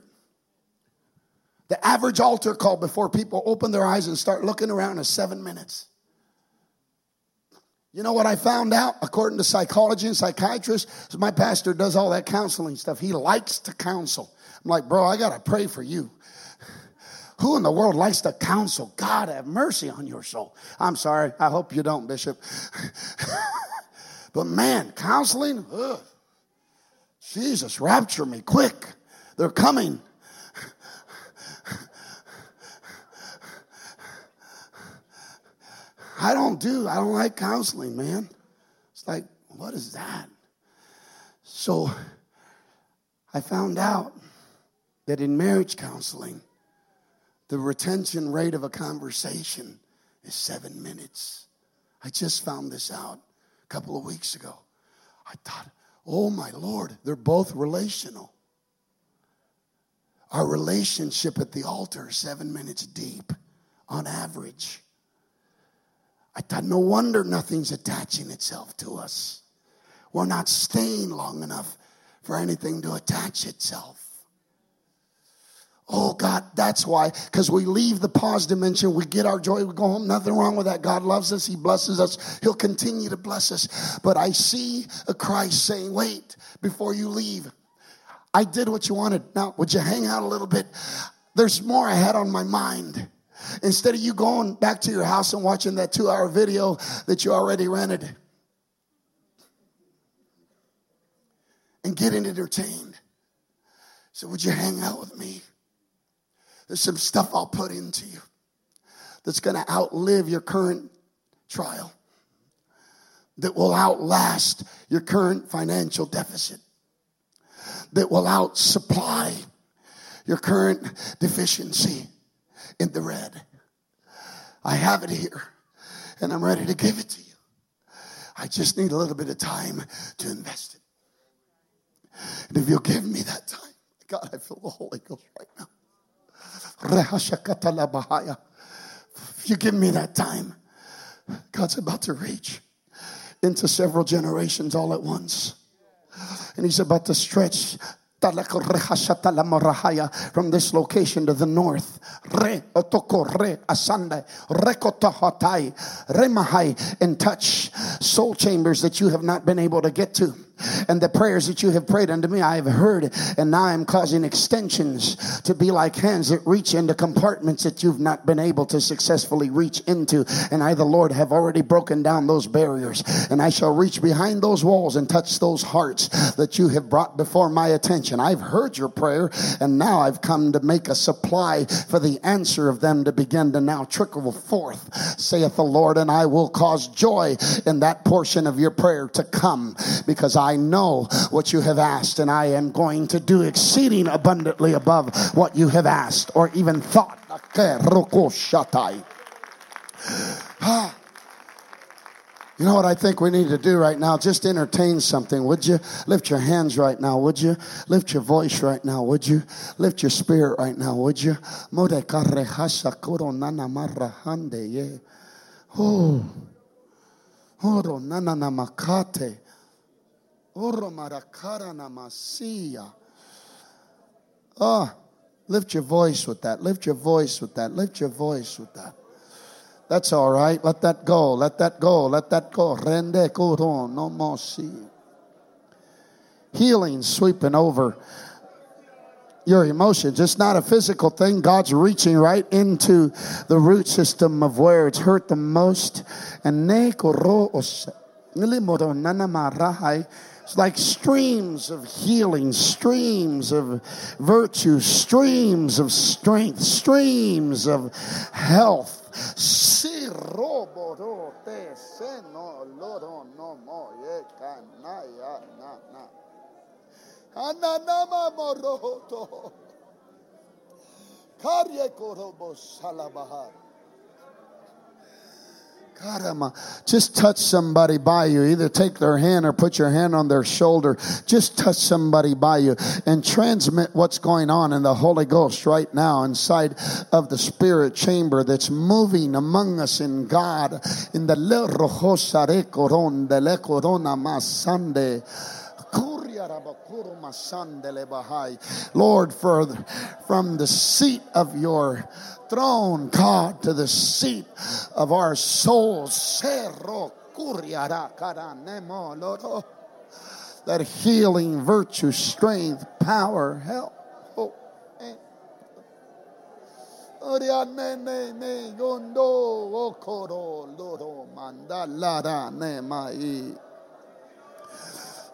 The average altar call before people open their eyes and start looking around is seven minutes. You know what I found out, according to psychology and psychiatrists? My pastor does all that counseling stuff. He likes to counsel. I'm like, bro, I got to pray for you. Who in the world likes to counsel? God have mercy on your soul. I'm sorry. I hope you don't, Bishop. but man, counseling, ugh. Jesus, rapture me quick. They're coming. I don't do, I don't like counseling, man. It's like, what is that? So I found out that in marriage counseling, the retention rate of a conversation is seven minutes. I just found this out a couple of weeks ago. I thought, oh my Lord, they're both relational. Our relationship at the altar seven minutes deep on average. I thought, no wonder nothing's attaching itself to us. We're not staying long enough for anything to attach itself. Oh God, that's why. Because we leave the pause dimension, we get our joy, we go home. Nothing wrong with that. God loves us, He blesses us, He'll continue to bless us. But I see a Christ saying, Wait, before you leave, I did what you wanted. Now, would you hang out a little bit? There's more I had on my mind. Instead of you going back to your house and watching that two hour video that you already rented and getting entertained. So, would you hang out with me? There's some stuff I'll put into you that's going to outlive your current trial, that will outlast your current financial deficit, that will outsupply your current deficiency in the red. I have it here and I'm ready to give it to you. I just need a little bit of time to invest it. And if you'll give me that time, God, I feel the Holy Ghost right now. If you give me that time, God's about to reach into several generations all at once. And He's about to stretch from this location to the north. Otoko re asande. Rekotahotai remahai and touch soul chambers that you have not been able to get to and the prayers that you have prayed unto me I have heard and now I'm causing extensions to be like hands that reach into compartments that you've not been able to successfully reach into. And I the Lord have already broken down those barriers. And I shall reach behind those walls and touch those hearts that you have brought before my attention. I've heard your prayer and now I've come to make a supply for the answer of them to begin to now trickle forth saith the Lord and I will cause joy in that portion of your prayer to come because I I know what you have asked, and I am going to do exceeding abundantly above what you have asked or even thought. You know what I think we need to do right now? Just entertain something. Would you lift your hands right now? Would you lift your voice right now? Would you lift your spirit right now? Would you? Oh. Oro nana. Oh, lift your voice with that. Lift your voice with that. Lift your voice with that. That's all right. Let that go. Let that go. Let that go. Rende no mosi. Healing sweeping over your emotions. It's not a physical thing. God's reaching right into the root system of where it's hurt the most. And ne koro like streams of healing, streams of virtue, streams of strength, streams of health. Karye korobo salabahar. Just touch somebody by you. Either take their hand or put your hand on their shoulder. Just touch somebody by you and transmit what's going on in the Holy Ghost right now inside of the spirit chamber that's moving among us in God. In the Lord, further from the seat of your throne, God, to the seat of our souls. That healing virtue, strength, power, help, oh, eh. oh, hope.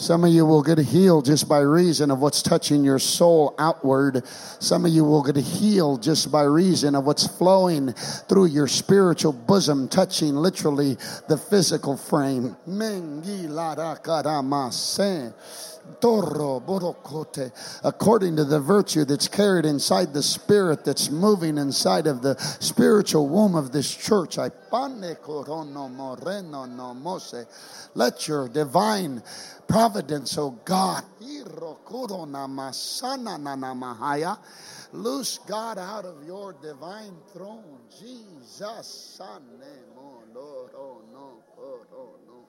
Some of you will get healed just by reason of what's touching your soul outward. Some of you will get healed just by reason of what's flowing through your spiritual bosom, touching literally the physical frame. According to the virtue that's carried inside the spirit that's moving inside of the spiritual womb of this church. Let your divine providence, O God, na na loose God out of your divine throne. Jesus, Son, eh mo, Lord, oh no, oh, oh no.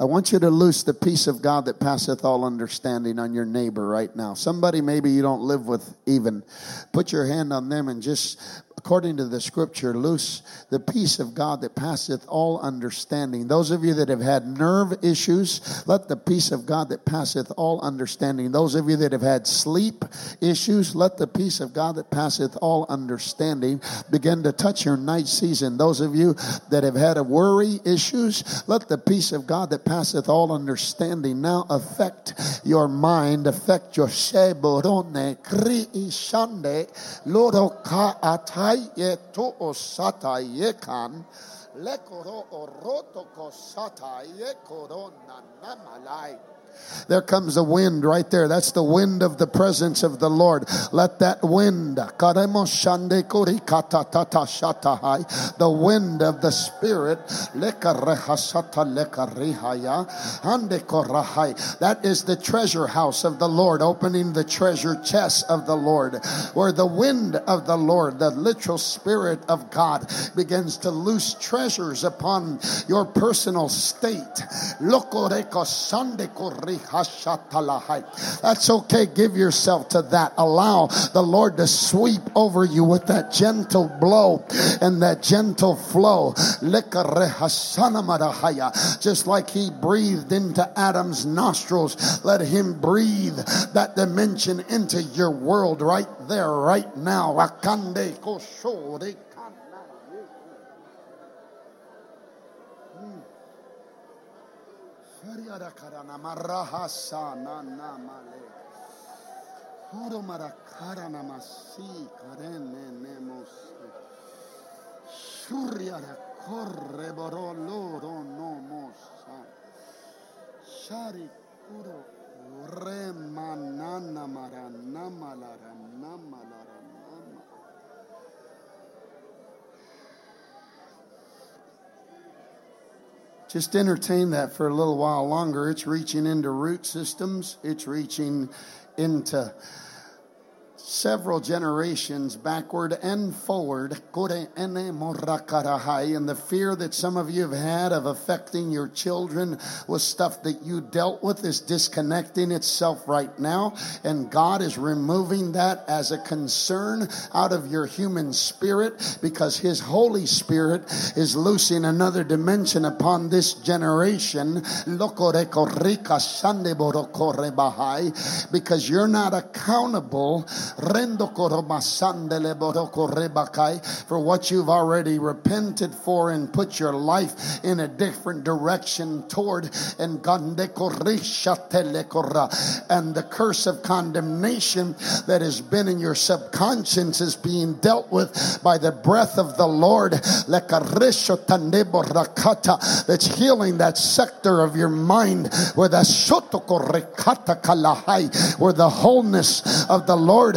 I want you to loose the peace of God that passeth all understanding on your neighbor right now. Somebody maybe you don't live with even. Put your hand on them and just, according to the scripture, loose the peace of God that passeth all understanding. Those of you that have had nerve issues, let the peace of God that passeth all understanding. Those of you that have had sleep issues, let the peace of God that passeth all understanding begin to touch your night season. Those of you that have had worry issues, let the peace of God that passeth all understanding now affect your mind, affect your sheborone, kri ishande, atai Kayeto osata yekan. Lekoro oroto kosata yekorona namalai. There comes a wind right there. That's the wind of the presence of the Lord. Let that wind, the wind of the Spirit, that is the treasure house of the Lord, opening the treasure chest of the Lord, where the wind of the Lord, the literal Spirit of God, begins to loose treasures upon your personal state. That's okay. Give yourself to that. Allow the Lord to sweep over you with that gentle blow and that gentle flow. Just like he breathed into Adam's nostrils, let him breathe that dimension into your world right there, right now. Yara carana mara hassa na na male, kudo mara masi kare nemo, surya no mosa shari kudo rema na na mara. Just entertain that for a little while longer. It's reaching into root systems, it's reaching into several generations backward and forward. And the fear that some of you have had of affecting your children with stuff that you dealt with is disconnecting itself right now. And God is removing that as a concern out of your human spirit because His Holy Spirit is loosing another dimension upon this generation. Because you're not accountable For what you've already repented for and put your life in a different direction toward. And and the curse of condemnation that has been in your subconscious is being dealt with by the breath of the Lord. That's healing that sector of your mind where the where the wholeness of the Lord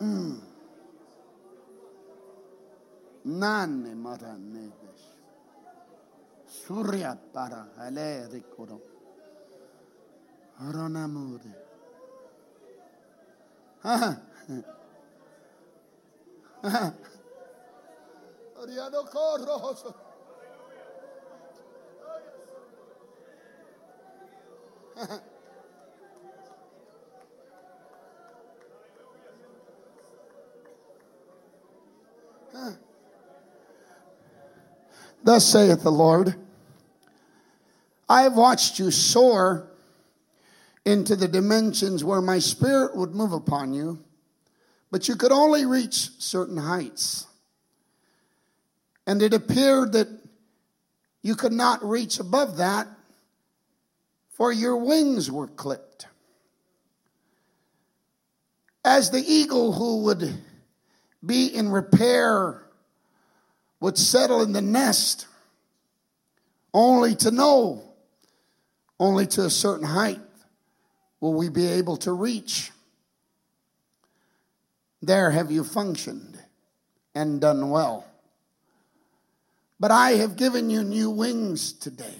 Mm. Nane mara nedesh. Surya para ale rikuro. Ronamuri. Oriano corro. Ha ha. Thus saith the Lord I have watched you soar into the dimensions where my spirit would move upon you, but you could only reach certain heights. And it appeared that you could not reach above that, for your wings were clipped. As the eagle who would be in repair would settle in the nest, only to know, only to a certain height will we be able to reach. There have you functioned and done well. But I have given you new wings today.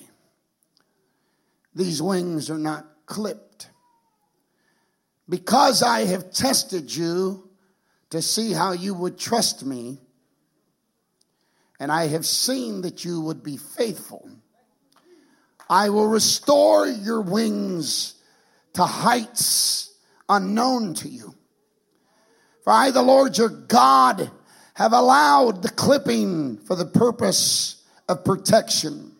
These wings are not clipped. Because I have tested you to see how you would trust me, and I have seen that you would be faithful, I will restore your wings to heights unknown to you. For I, the Lord your God, have allowed the clipping for the purpose of protection.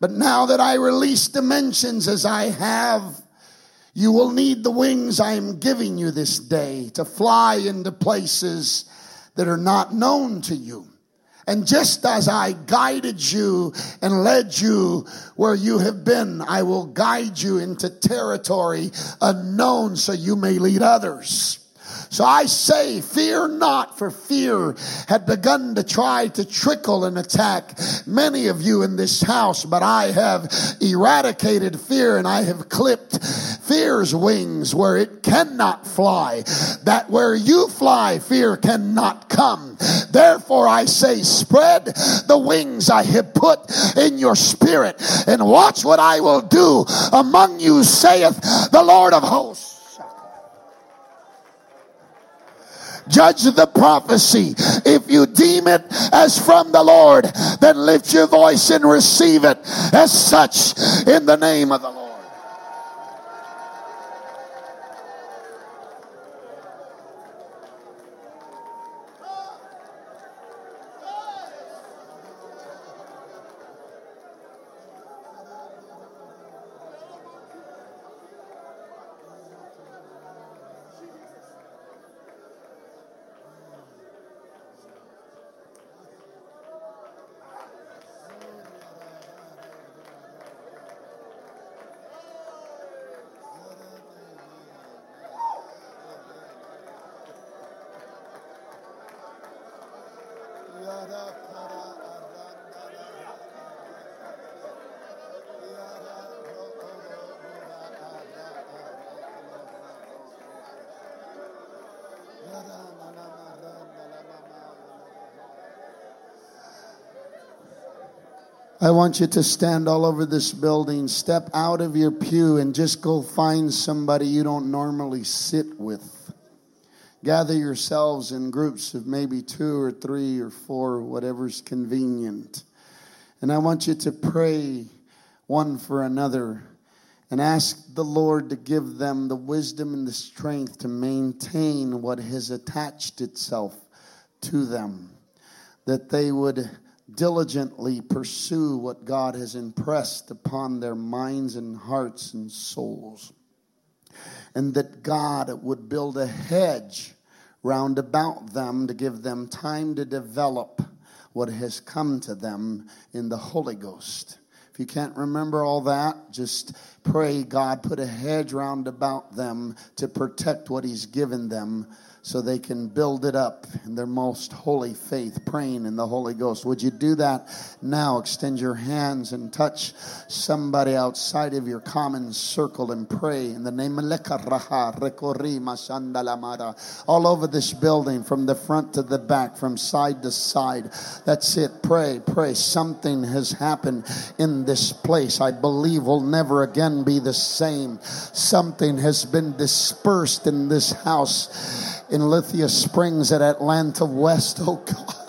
But now that I release dimensions as I have, you will need the wings I am giving you this day to fly into places that are not known to you. And just as I guided you and led you where you have been, I will guide you into territory unknown so you may lead others. So I say, fear not, for fear had begun to try to trickle and attack many of you in this house, but I have eradicated fear and I have clipped fear's wings where it cannot fly. That where you fly, fear cannot come. Therefore I say, spread the wings I have put in your spirit and watch what I will do among you, saith the Lord of hosts. Judge the prophecy. If you deem it as from the Lord, then lift your voice and receive it as such in the name of the Lord. I want you to stand all over this building, step out of your pew, and just go find somebody you don't normally sit with. Gather yourselves in groups of maybe two or three or four, whatever's convenient. And I want you to pray one for another and ask the Lord to give them the wisdom and the strength to maintain what has attached itself to them, that they would diligently pursue what God has impressed upon their minds and hearts and souls. And that God would build a hedge round about them to give them time to develop what has come to them in the Holy Ghost If you can't remember all that, just pray God put a hedge round about them to protect what He's given them so they can build it up in their most holy faith, praying in the Holy Ghost. Would you do that now? Extend your hands and touch somebody outside of your common circle and pray in the name of all over this building, from the front to the back, from side to side. That's it. Pray, pray. Something has happened in this place. I believe will never again be the same. Something has been dispersed in this house in Lithia Springs at Atlanta West. Oh God.